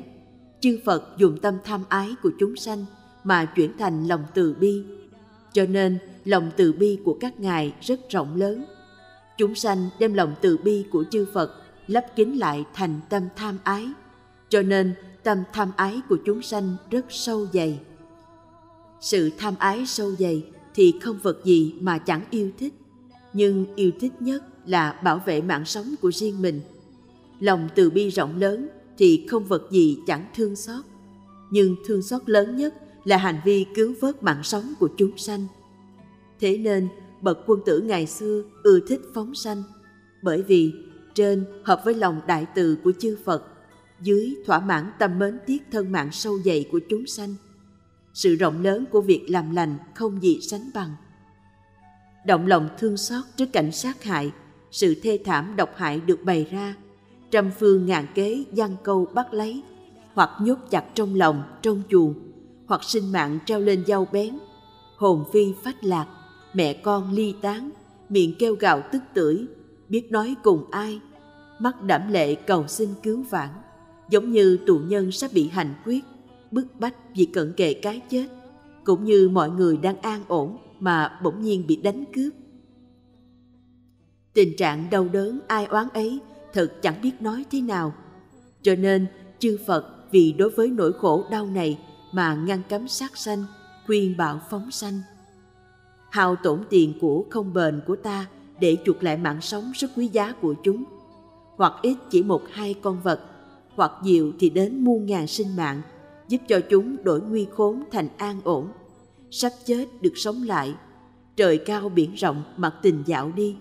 Chư Phật dùng tâm tham ái của chúng sanh Mà chuyển thành lòng từ bi. Cho nên lòng từ bi của các ngài rất rộng lớn. Chúng sanh đem lòng từ bi của chư Phật lấp kín lại thành tâm tham ái. Cho nên, tâm tham ái của chúng sanh rất sâu dày. Sự tham ái sâu dày thì không vật gì mà chẳng yêu thích. Nhưng yêu thích nhất là bảo vệ mạng sống của riêng mình. Lòng từ bi rộng lớn thì không vật gì chẳng thương xót. Nhưng thương xót lớn nhất là hành vi cứu vớt mạng sống của chúng sanh. Thế nên bậc quân tử ngày xưa ưa thích phóng sanh. Bởi vì trên hợp với lòng đại từ của chư Phật, dưới thỏa mãn tâm mến tiếc thân mạng sâu dày của chúng sanh, sự rộng lớn của việc làm lành không gì sánh bằng. Động lòng thương xót trước cảnh sát hại, sự thê thảm độc hại được bày ra, trăm phương ngàn kế giăng câu bắt lấy, hoặc nhốt chặt trong lòng, trong chuồng, hoặc sinh mạng treo lên dao bén, hồn phi phách lạc mẹ con ly tán, miệng kêu gào tức tưởi, biết nói cùng ai. Mắt đẫm lệ cầu xin cứu vãn, giống như tù nhân sắp bị hành quyết, bức bách vì cận kề cái chết, cũng như mọi người đang an ổn mà bỗng nhiên bị đánh cướp. Tình trạng đau đớn, ai oán ấy, thật chẳng biết nói thế nào. Cho nên, chư phật vì đối với nỗi khổ đau này mà ngăn cấm sát sanh, khuyên bảo phóng sanh hao tổn tiền của không bền của ta để chuộc lại mạng sống rất quý giá của chúng. Hoặc ít chỉ một hai con vật hoặc nhiều thì đến muôn ngàn sinh mạng giúp cho chúng đổi nguy khốn thành an ổn. Sắp chết được sống lại trời cao biển rộng mặt tình dạo đi.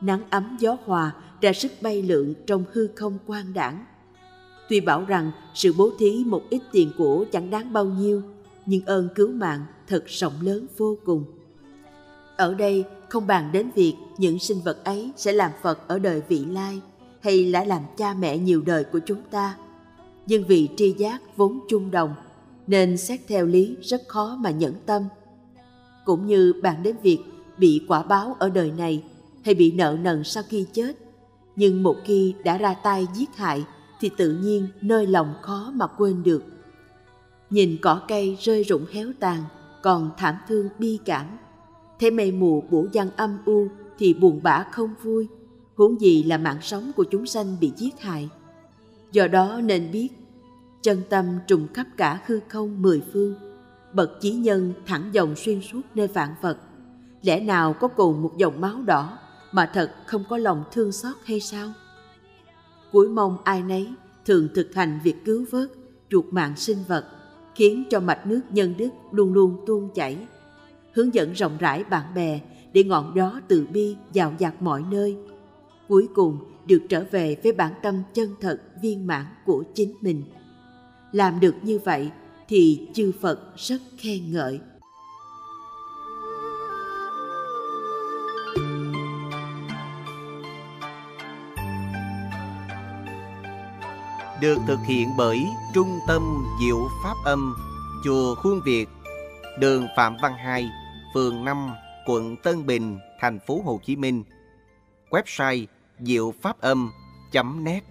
Nắng ấm gió hòa ra sức bay lượn trong hư không quang đảng. Tuy bảo rằng sự bố thí một ít tiền của chẳng đáng bao nhiêu, nhưng ơn cứu mạng thật rộng lớn vô cùng. Ở đây, không bàn đến việc những sinh vật ấy sẽ làm Phật ở đời vị lai hay là làm cha mẹ nhiều đời của chúng ta. Nhưng vì tri giác vốn chung đồng, nên xét theo lý rất khó mà nhẫn tâm. Cũng như bàn đến việc bị quả báo ở đời này hay bị nợ nần sau khi chết. Nhưng một khi đã ra tay giết hại thì tự nhiên nơi lòng khó mà quên được. Nhìn cỏ cây rơi rụng héo tàn, còn thảm thương bi cảm. Thế mây mù bủ văn âm u thì buồn bã không vui, huống gì là mạng sống của chúng sanh bị giết hại. Do đó nên biết, chân tâm trùng khắp cả hư không mười phương, bậc chí nhân thẳng dòng xuyên suốt nơi vạn vật. Lẽ nào có cùng một dòng máu đỏ mà thật không có lòng thương xót hay sao? Cuối mong ai nấy thường thực hành việc cứu vớt, chuộc mạng sinh vật, khiến cho mạch nước nhân đức luôn luôn tuôn chảy. Hướng dẫn rộng rãi bạn bè để ngọn gió từ bi dạo dạt mọi nơi. Cuối cùng được trở về với bản tâm chân thật viên mãn của chính mình. Làm được như vậy thì chư Phật rất khen ngợi. được thực hiện bởi Trung tâm Diệu Pháp Âm, Chùa Khuôn Việt, đường Phạm Văn Hai, phường 5, quận Tân Bình, thành phố Hồ Chí Minh. Website diệu pháp âm.net